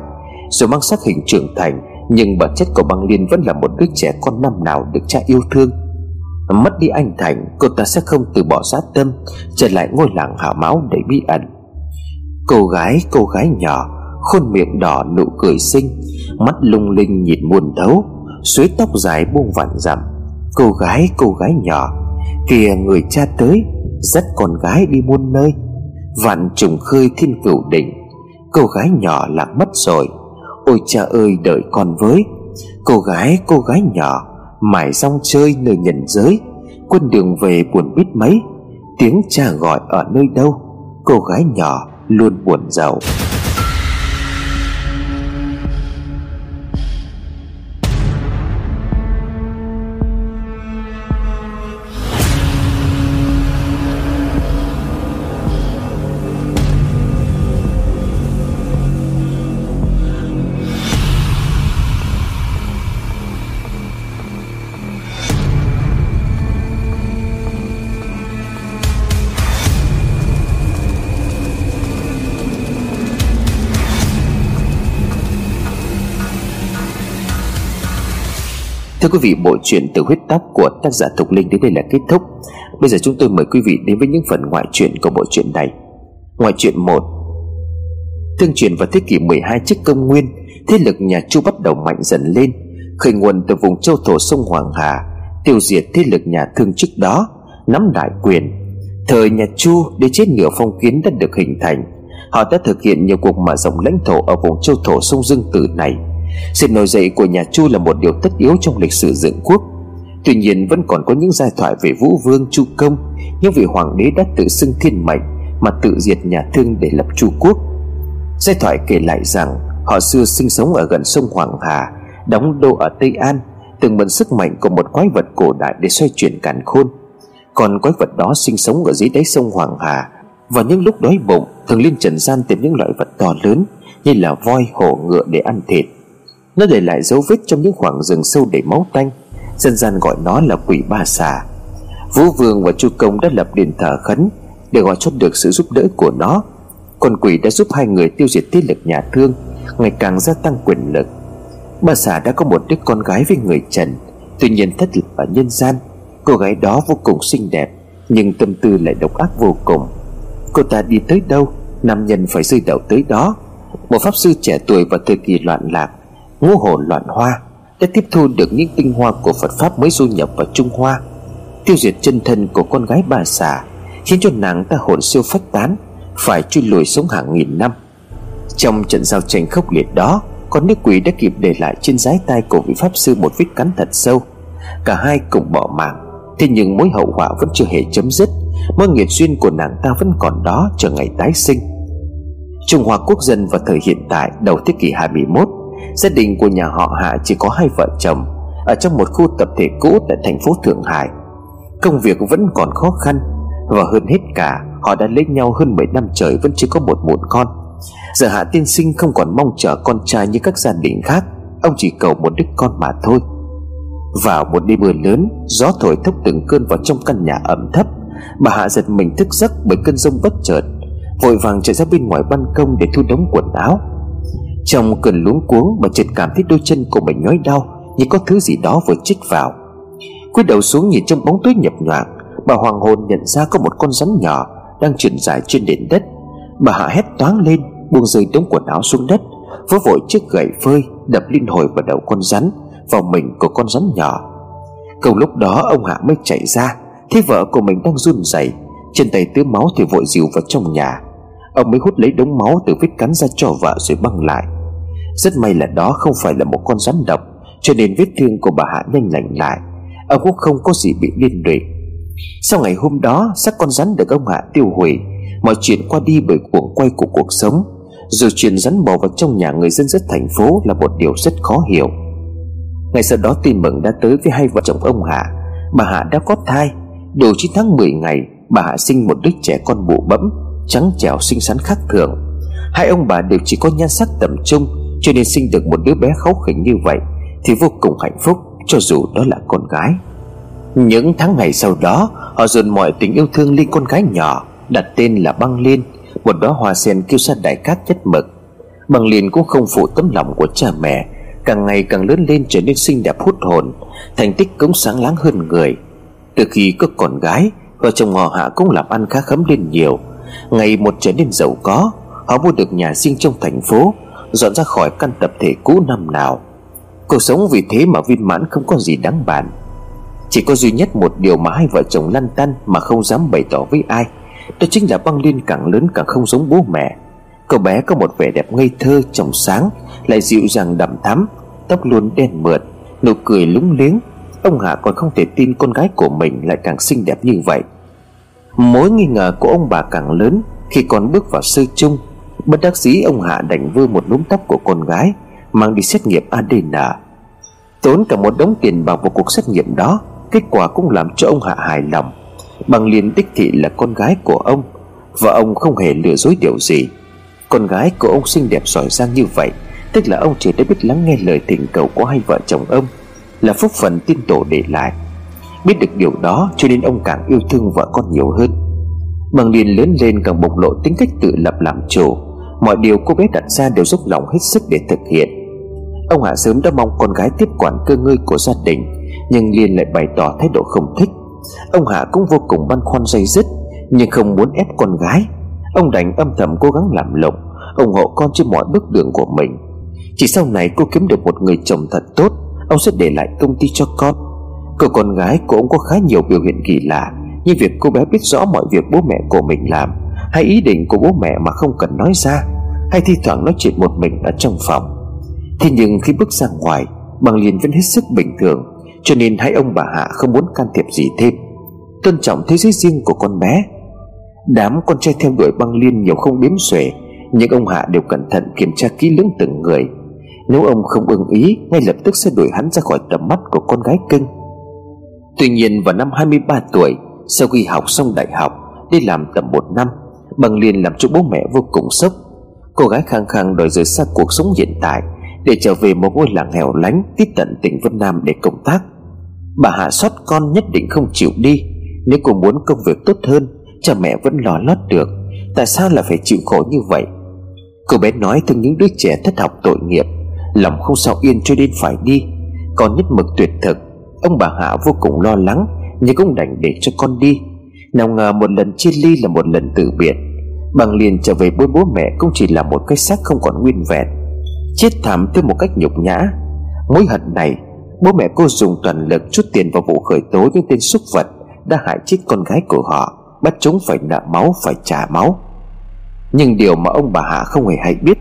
[SPEAKER 1] Dù mang sắc hình trưởng thành Nhưng bản chất của băng liên vẫn là một đứa trẻ con năm nào được cha yêu thương. Mất đi anh Thành Cô ta sẽ không từ bỏ giá tâm Trở lại ngôi làng hảo máu đầy bí ẩn. Cô gái, cô gái nhỏ Khuôn miệng đỏ nụ cười xinh Mắt lung linh nhìn muôn thấu Suối tóc dài buông vạn dặm Cô gái, cô gái nhỏ Kìa người cha tới Dắt con gái đi muôn nơi. Vạn trùng khơi thiên cửu đỉnh Cô gái nhỏ lạc mất rồi. Ôi cha ơi đợi con với. Cô gái, cô gái nhỏ Mải rong chơi nơi nhân giới. Quân đường về buồn biết mấy Tiếng cha gọi ở nơi đâu? Cô gái nhỏ luôn buồn giàu. Quý vị, bộ truyện từ huyết tóc của tác giả Thục Linh đến đây là kết thúc. Bây giờ chúng tôi mời quý vị đến với những phần ngoại truyện của bộ truyện này. Ngoại truyện 1 Tương truyền vào thế kỷ 12 trước công nguyên Thế lực nhà Chu bắt đầu mạnh dần lên Khởi nguồn từ vùng châu thổ sông Hoàng Hà Tiêu diệt thế lực nhà Thương trước đó Nắm đại quyền. Thời nhà Chu đế chế ngựa phong kiến đã được hình thành. Họ đã thực hiện nhiều cuộc mở rộng lãnh thổ ở vùng châu thổ sông Dương Tử này sự nổi dậy của nhà Chu là một điều tất yếu trong lịch sử dựng quốc. Tuy nhiên vẫn còn có những giai thoại về Vũ Vương Chu Công Những vị hoàng đế đã tự xưng thiên mệnh Mà tự diệt nhà Thương để lập Chu Quốc. Giai thoại kể lại rằng Họ xưa sinh sống ở gần sông Hoàng Hà Đóng đô ở Tây An Từng mượn sức mạnh của một quái vật cổ đại để xoay chuyển càn khôn. Còn quái vật đó sinh sống ở dưới đáy sông Hoàng Hà và những lúc đói bụng Thường lên trần gian tìm những loại vật to lớn Như là voi, hổ, ngựa để ăn thịt nó để lại dấu vết trong những khoảng rừng sâu đầy máu tanh. Dân gian gọi nó là quỷ ba xà. Vũ Vương và Chu Công đã lập đền thờ khấn Để gọi cho được sự giúp đỡ của nó. Con quỷ đã giúp hai người tiêu diệt thế lực nhà thương, Ngày càng gia tăng quyền lực. Bà xà đã có một đứa con gái với người Trần, Tuy nhiên thất lực ở nhân gian. Cô gái đó vô cùng xinh đẹp, Nhưng tâm tư lại độc ác vô cùng. Cô ta đi tới đâu, Nam nhân phải rơi đầu tới đó. Một pháp sư trẻ tuổi và thời kỳ loạn lạc ngũ hồn loạn hoa đã tiếp thu được những tinh hoa của Phật pháp mới du nhập vào Trung Hoa. Tiêu diệt chân thân của con gái bà xà khiến cho nàng ta hồn siêu phách tán, phải truy lùi sống hàng nghìn năm. Trong trận giao tranh khốc liệt đó, con nước quỷ đã kịp để lại trên giái tay của vị pháp sư một vết cắn thật sâu. Cả hai cùng bỏ mạng, thế nhưng mối hậu họa vẫn chưa hề chấm dứt mối nghiệt duyên của nàng ta vẫn còn đó chờ ngày tái sinh. Trung Hoa quốc dân vào thời hiện tại đầu thế kỷ 21 Gia đình của nhà họ Hạ chỉ có hai vợ chồng. Ở trong một khu tập thể cũ tại thành phố Thượng Hải, Công việc vẫn còn khó khăn Và hơn hết cả, Họ đã lấy nhau hơn 10 năm trời Vẫn chưa có một muộn con. Giờ Hạ tiên sinh không còn mong chờ con trai như các gia đình khác, Ông chỉ cầu một đứa con mà thôi. Vào một đêm mưa lớn, Gió thổi thốc từng cơn vào trong căn nhà ẩm thấp, Bà Hạ giật mình thức giấc bởi cơn rông bất chợt, Vội vàng chạy ra bên ngoài ban công để thu đống quần áo trong cơn luống cuống Bà chợt cảm thấy đôi chân của mình nhói đau, Như có thứ gì đó vừa chích vào. Cúi đầu xuống nhìn trong bóng tối nhập nhoạng Bà hoàng hồn nhận ra có một con rắn nhỏ Đang chuyển dài trên nền đất. Bà hạ hét toáng lên, Buông rơi đống quần áo xuống đất, Vỗ vội chiếc gậy phơi Đập liên hồi vào đầu con rắn, Vào mình của con rắn nhỏ. Cùng lúc đó, ông Hạ mới chạy ra, Thấy vợ của mình đang run rẩy Trên tay tứ máu thì vội dìu vào trong nhà. Ông mới hút lấy đống máu từ vết cắn ra cho vợ rồi băng lại. Rất may là đó không phải là một con rắn độc, Cho nên vết thương của bà Hạ nhanh lành lại. Ông cũng không có gì bị liên lụy. Sau ngày hôm đó, xác con rắn được ông Hạ tiêu hủy, Mọi chuyện qua đi bởi cuồng quay của cuộc sống. Rồi chuyện rắn bò vào trong nhà người dân rất thành phố Là một điều rất khó hiểu. Ngày sau đó tin mừng đã tới với hai vợ chồng ông Hạ. Bà Hạ đã có thai Đủ 9 tháng 10 ngày, Bà Hạ sinh một đứa trẻ con bụ bẫm. Trắng trẻo xinh xắn khác thường. Hai ông bà đều chỉ có nhan sắc tầm trung, Cho nên sinh được một đứa bé kháu khỉnh như vậy Thì vô cùng hạnh phúc, Cho dù đó là con gái. Những tháng ngày sau đó, Họ dồn mọi tình yêu thương lên con gái nhỏ, Đặt tên là Băng Liên, Một đóa hoa sen kêu sa đại cát chất mực. Băng Liên cũng không phụ tấm lòng của cha mẹ, Càng ngày càng lớn lên trở nên xinh đẹp hút hồn, Thành tích cũng sáng láng hơn người. Từ khi có con gái, Vợ chồng họ hạ cũng làm ăn khá khấm lên nhiều Ngày một trở nên giàu có, Họ mua được nhà riêng trong thành phố, Dọn ra khỏi căn tập thể cũ năm nào. Cuộc sống vì thế mà viên mãn không có gì đáng bàn. Chỉ có duy nhất một điều mà hai vợ chồng lăn tăn Mà không dám bày tỏ với ai, Đó chính là băng liên càng lớn càng không giống bố mẹ. Cậu bé có một vẻ đẹp ngây thơ, trong sáng, Lại dịu dàng đậm thắm, Tóc luôn đen mượt, Nụ cười lúng liếng. Ông Hạ còn không thể tin con gái của mình lại càng xinh đẹp như vậy. Mối nghi ngờ của ông bà càng lớn, Khi còn bước vào sơ chung, Bất đắc dĩ ông Hạ đành vơ một núm tóc của con gái, Mang đi xét nghiệm ADN Tốn cả một đống tiền bạc vào cuộc xét nghiệm đó, Kết quả cũng làm cho ông Hạ hài lòng. Bằng liền đích thị là con gái của ông, Và ông không hề lừa dối điều gì. Con gái của ông xinh đẹp giỏi giang như vậy, Tức là ông chỉ đã biết lắng nghe lời tình cầu của hai vợ chồng ông, Là phúc phần tin tổ để lại. Biết được điều đó, cho nên ông càng yêu thương vợ con nhiều hơn. Bằng liền lớn lên càng bộc lộ tính cách tự lập làm chủ. Mọi điều cô bé đặt ra đều dốc lòng hết sức để thực hiện. Ông Hạ sớm đã mong con gái tiếp quản cơ ngơi của gia đình, Nhưng Liên lại bày tỏ thái độ không thích. Ông Hạ cũng vô cùng băn khoăn dây dứt, Nhưng không muốn ép con gái. Ông đành âm thầm cố gắng làm lộng. ủng hộ con trên mọi bước đường của mình. Chỉ sau này cô kiếm được một người chồng thật tốt, ông sẽ để lại công ty cho con cậu con gái của ông có khá nhiều biểu hiện kỳ lạ như việc cô bé biết rõ mọi việc bố mẹ của mình làm, hay ý định của bố mẹ mà không cần nói ra, hay thi thoảng nói chuyện một mình ở trong phòng. Thế nhưng khi bước ra ngoài, bằng liền vẫn hết sức bình thường, cho nên hai ông bà hạ không muốn can thiệp gì thêm. Tôn trọng thế giới riêng của con bé. Đám con trai theo đuổi băng liên nhiều không đếm xuể, nhưng ông hạ đều cẩn thận kiểm tra kỹ lưỡng từng người. Nếu ông không ưng ý, Ngay lập tức sẽ đuổi hắn ra khỏi tầm mắt của con gái kinh. Tuy nhiên vào năm 23 tuổi, Sau khi học xong đại học, Đi làm tầm một năm, Bằng liền làm cho bố mẹ vô cùng sốc. Cô gái khăng khăng đòi rời xa cuộc sống hiện tại Để trở về một ngôi làng hẻo lánh Tiếp tận tỉnh Vân Nam để công tác. Bà Hạ xót con nhất định không chịu đi, Nếu cô muốn công việc tốt hơn, Cha mẹ vẫn lo lót được. Tại sao là phải chịu khổ như vậy? Cô bé nói thương những đứa trẻ thất học tội nghiệp, Lòng không sao yên cho đến phải đi Còn nhất mực tuyệt thực. Ông bà Hạ vô cùng lo lắng, Nhưng cũng đành để cho con đi. Nào ngờ một lần chia ly là một lần từ biệt. Bằng liền trở về với bố mẹ Cũng chỉ là một cái xác không còn nguyên vẹn. Chết thảm thêm một cách nhục nhã. Mối hận này, Bố mẹ cô dùng toàn lực chút tiền vào vụ khởi tố Những tên súc vật Đã hại chết con gái của họ, Bắt chúng phải nợ máu, phải trả máu. Nhưng điều mà ông bà Hạ không hề hay biết,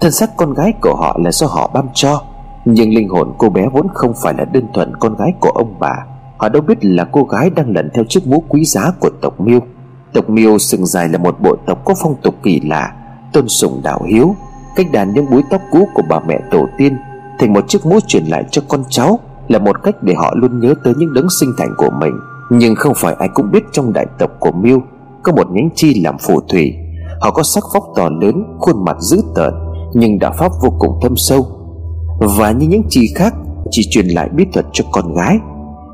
[SPEAKER 1] Thân xác con gái của họ là do họ băm cho. Nhưng linh hồn cô bé vốn không phải là đơn thuần con gái của ông bà. Họ đâu biết là cô gái đang lần theo chiếc mũ quý giá của tộc Miêu. Tộc Miêu sừng dài là một bộ tộc có phong tục kỳ lạ, Tôn sùng đạo hiếu, Cách đàn những búi tóc cũ của bà mẹ tổ tiên, Thành một chiếc mũ truyền lại cho con cháu, Là một cách để họ luôn nhớ tới những đấng sinh thành của mình. Nhưng không phải ai cũng biết trong đại tộc của Miêu Có một nhánh chi làm phù thủy. Họ có sắc vóc to lớn, Khuôn mặt dữ tợn, nhưng đạo pháp vô cùng thâm sâu và như những chi khác chỉ truyền lại bí thuật cho con gái.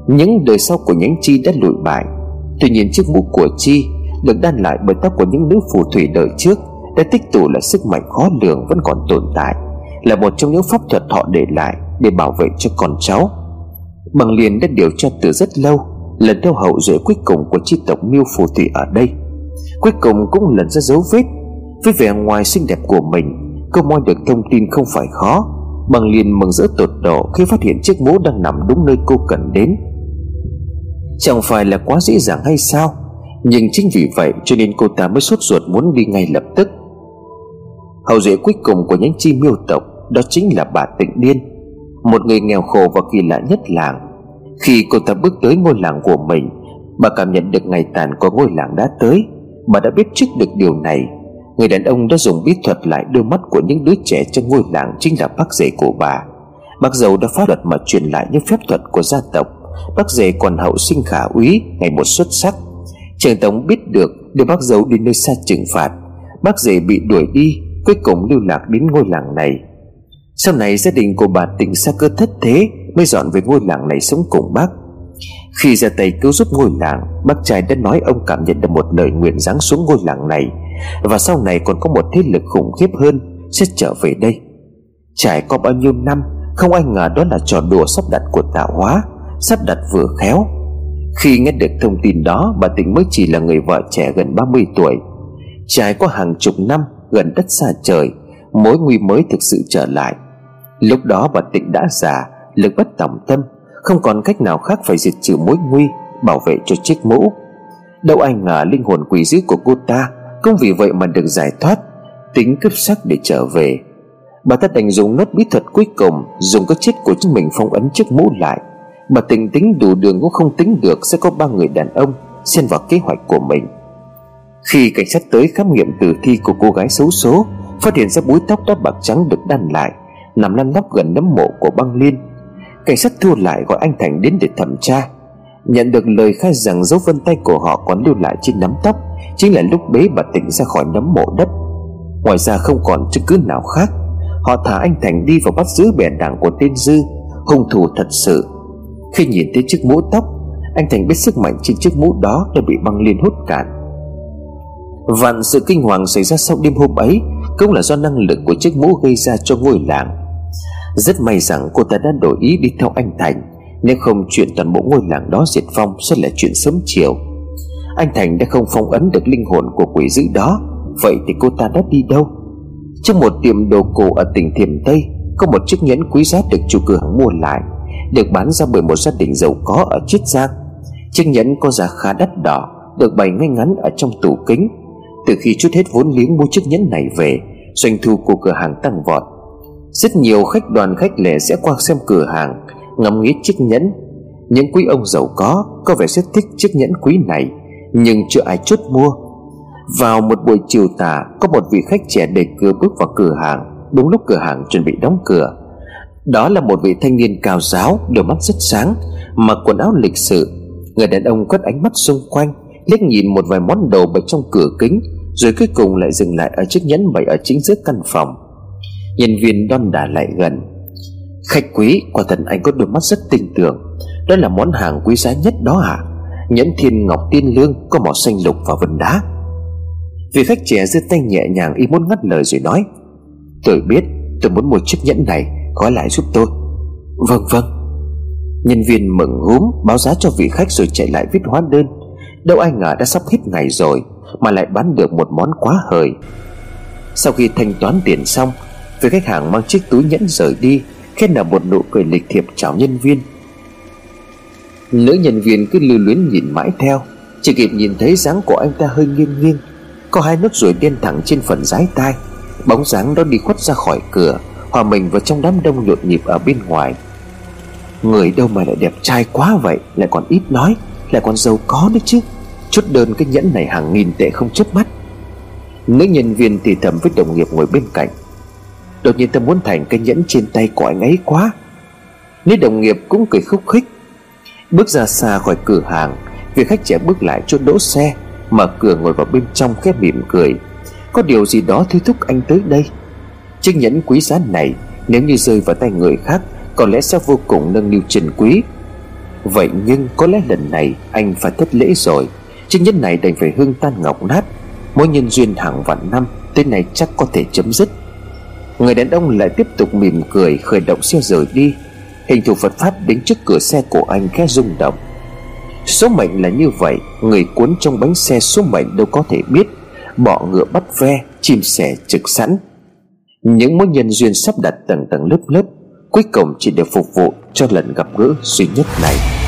[SPEAKER 1] Những đời sau của nhánh chi đã lụi bại. Tuy nhiên chiếc mũ của chi được đan lại bởi tóc của những nữ phù thủy đời trước đã tích tụ là sức mạnh khó lường vẫn còn tồn tại, là một trong những pháp thuật họ để lại để bảo vệ cho con cháu. Bằng liền đã điều tra từ rất lâu, lần theo hậu duệ cuối cùng của chi tộc miêu phù thủy ở đây. Cuối cùng cũng lần ra dấu vết. Với vẻ ngoài xinh đẹp của mình, Cô moi được thông tin không phải khó. Bằng liền mừng rỡ tột độ Khi phát hiện chiếc mũ đang nằm đúng nơi cô cần đến. Chẳng phải là quá dễ dàng hay sao? Nhưng chính vì vậy cho nên cô ta mới sốt ruột muốn đi ngay lập tức. Hậu duệ cuối cùng của nhánh chi miêu tộc Đó chính là bà Tịnh Điên, Một người nghèo khổ và kỳ lạ nhất làng. Khi cô ta bước tới ngôi làng của mình, Bà cảm nhận được ngày tàn của ngôi làng đã tới. Bà đã biết trước được điều này. Người đàn ông đã dùng bí thuật lại đôi mắt của những đứa trẻ trong ngôi làng Chính là bác rể của bà. Bác dâu đã pháp luật mà truyền lại những phép thuật của gia tộc, Bác rể còn hậu sinh khả úy, Ngày một xuất sắc. Trường Tống biết được đưa bác dâu đi nơi xa trừng phạt, Bác rể bị đuổi đi, Cuối cùng lưu lạc đến ngôi làng này. Sau này gia đình của bà tỉnh xa cơ thất thế Mới dọn về ngôi làng này sống cùng bác. Khi ra tay cứu giúp ngôi làng, Bác trai đã nói ông cảm nhận được một lời nguyện giáng xuống ngôi làng này và sau này còn có một thế lực khủng khiếp hơn Sẽ trở về đây. Trải qua bao nhiêu năm, Không ai ngờ đó là trò đùa sắp đặt của tạo hóa, Sắp đặt vừa khéo. Khi nghe được thông tin đó, Bà Tịnh mới chỉ là người vợ trẻ gần 30 tuổi. Trải qua hàng chục năm gần đất xa trời, mối nguy mới thực sự trở lại. Lúc đó bà tịnh đã già, lực bất tòng tâm, không còn cách nào khác phải diệt trừ mối nguy, bảo vệ cho chiếc mũ. Đâu ai ngờ linh hồn quỷ dữ của cô ta cũng vì vậy mà được giải thoát, tính cướp sắc để trở về. Bà ta đành dùng nốt bí thuật cuối cùng, dùng cái chết của chính mình phong ấn chiếc mũ lại. Bà tình tính đủ đường cũng không tính được sẽ có ba người đàn ông xen vào kế hoạch của mình. Khi cảnh sát tới khám nghiệm tử thi của cô gái xấu số, phát hiện ra búi tóc đã bạc trắng được đan lại, nằm lăn lóc gần nấm mộ của băng liên. Cảnh sát thua lại gọi anh thành đến để thẩm tra nhận được lời khai rằng dấu vân tay của họ còn lưu lại trên nắm tóc, chính là lúc bế bà tỉnh ra khỏi nấm mộ đất. Ngoài ra không còn chứng cứ nào khác, họ thả anh thành đi và bắt giữ bè đảng của tên dư. Hung thủ thật sự. Khi nhìn thấy chiếc mũ tóc, anh thành biết sức mạnh trên chiếc mũ đó đã bị băng liên hút cạn. Vạn sự kinh hoàng xảy ra sau đêm hôm ấy cũng là do năng lực của chiếc mũ gây ra cho ngôi làng. Rất may rằng cô ta đã đổi ý đi theo anh thành nếu không chuyện toàn bộ ngôi làng đó diệt vong sẽ là chuyện sớm chiều. Anh thành đã không phong ấn được linh hồn của quỷ dữ đó, vậy thì cô ta đã đi đâu? Trong một tiệm đồ cổ ở tỉnh thiểm tây, có một chiếc nhẫn quý giá được chủ cửa hàng mua lại, được bán ra bởi một gia đình giàu có ở chiết giang. Chiếc nhẫn có giá khá đắt đỏ, được bày ngay ngắn ở trong tủ kính. Từ khi chút hết vốn liếng mua chiếc nhẫn này về, doanh thu của cửa hàng tăng vọt. Rất nhiều khách đoàn khách lẻ sẽ qua xem cửa hàng ngắm nghĩ chiếc nhẫn. Những quý ông giàu có có vẻ rất thích chiếc nhẫn quý này, nhưng chưa ai chốt mua. Vào một buổi chiều tà, có một vị khách trẻ đẩy cửa bước vào cửa hàng. Đúng lúc cửa hàng chuẩn bị đóng cửa, đó là một vị thanh niên cao giáo, đôi mắt rất sáng, mặc quần áo lịch sự. Người đàn ông quét ánh mắt xung quanh, liếc nhìn một vài món đồ bày trong cửa kính, rồi cuối cùng lại dừng lại ở chiếc nhẫn bày ở chính giữa căn phòng. Nhân viên đon đả lại gần khách quý, quả thật anh có đôi mắt rất tinh tưởng. Đó là món hàng quý giá nhất đó à? Nhẫn thiên ngọc tiên lương có màu xanh lục và vân đá. Vị khách trẻ giơ tay nhẹ nhàng y muốn ngắt lời rồi nói, tôi biết, tôi muốn mua chiếc nhẫn này, gói lại giúp tôi. Vâng vâng. Nhân viên mừng húm báo giá cho vị khách rồi chạy lại viết hóa đơn. Đâu ai ngờ đã sắp hết ngày rồi mà lại bán được một món quá hời. Sau khi thanh toán tiền xong, vị khách hàng mang chiếc túi nhẫn rời đi khen là một nụ cười lịch thiệp chào nhân viên. Nữ nhân viên cứ lưu luyến nhìn mãi theo, chỉ kịp nhìn thấy dáng của anh ta hơi nghiêng nghiêng, có hai nốt ruồi đen thẳng trên phần dái tai, bóng dáng đó đi khuất ra khỏi cửa, hòa mình vào trong đám đông nhộn nhịp ở bên ngoài. Người đâu mà lại đẹp trai quá vậy, lại còn ít nói, lại còn giàu có nữa chứ, chút đơn cái nhẫn này hàng nghìn tệ không chớp mắt. Nữ nhân viên thì thầm với đồng nghiệp ngồi bên cạnh đột nhiên tôi muốn thành cái nhẫn trên tay của anh ấy quá. Nữ đồng nghiệp cũng cười khúc khích. Bước ra xa khỏi cửa hàng, vị khách trẻ bước lại chỗ đỗ xe, mở cửa ngồi vào bên trong khép mỉm cười. Có điều gì đó thôi thúc anh tới đây. Chiếc nhẫn quý giá này, nếu như rơi vào tay người khác, có lẽ sẽ vô cùng nâng niu trần quý. Vậy nhưng có lẽ lần này anh phải thất lễ rồi. Chiếc nhẫn này đành phải hương tan ngọc nát. Mỗi nhân duyên hàng vạn năm, tới này chắc có thể chấm dứt người đàn ông lại tiếp tục mỉm cười, khởi động xe rời đi. Hình thù phật pháp đến trước cửa xe của anh khẽ rung động. Số mệnh là như vậy, người cuốn trong bánh xe số mệnh đâu có thể biết. Bọ ngựa bắt ve, chim sẻ trực sẵn. Những mối nhân duyên sắp đặt tầng tầng lớp lớp, cuối cùng chỉ để phục vụ cho lần gặp gỡ duy nhất này.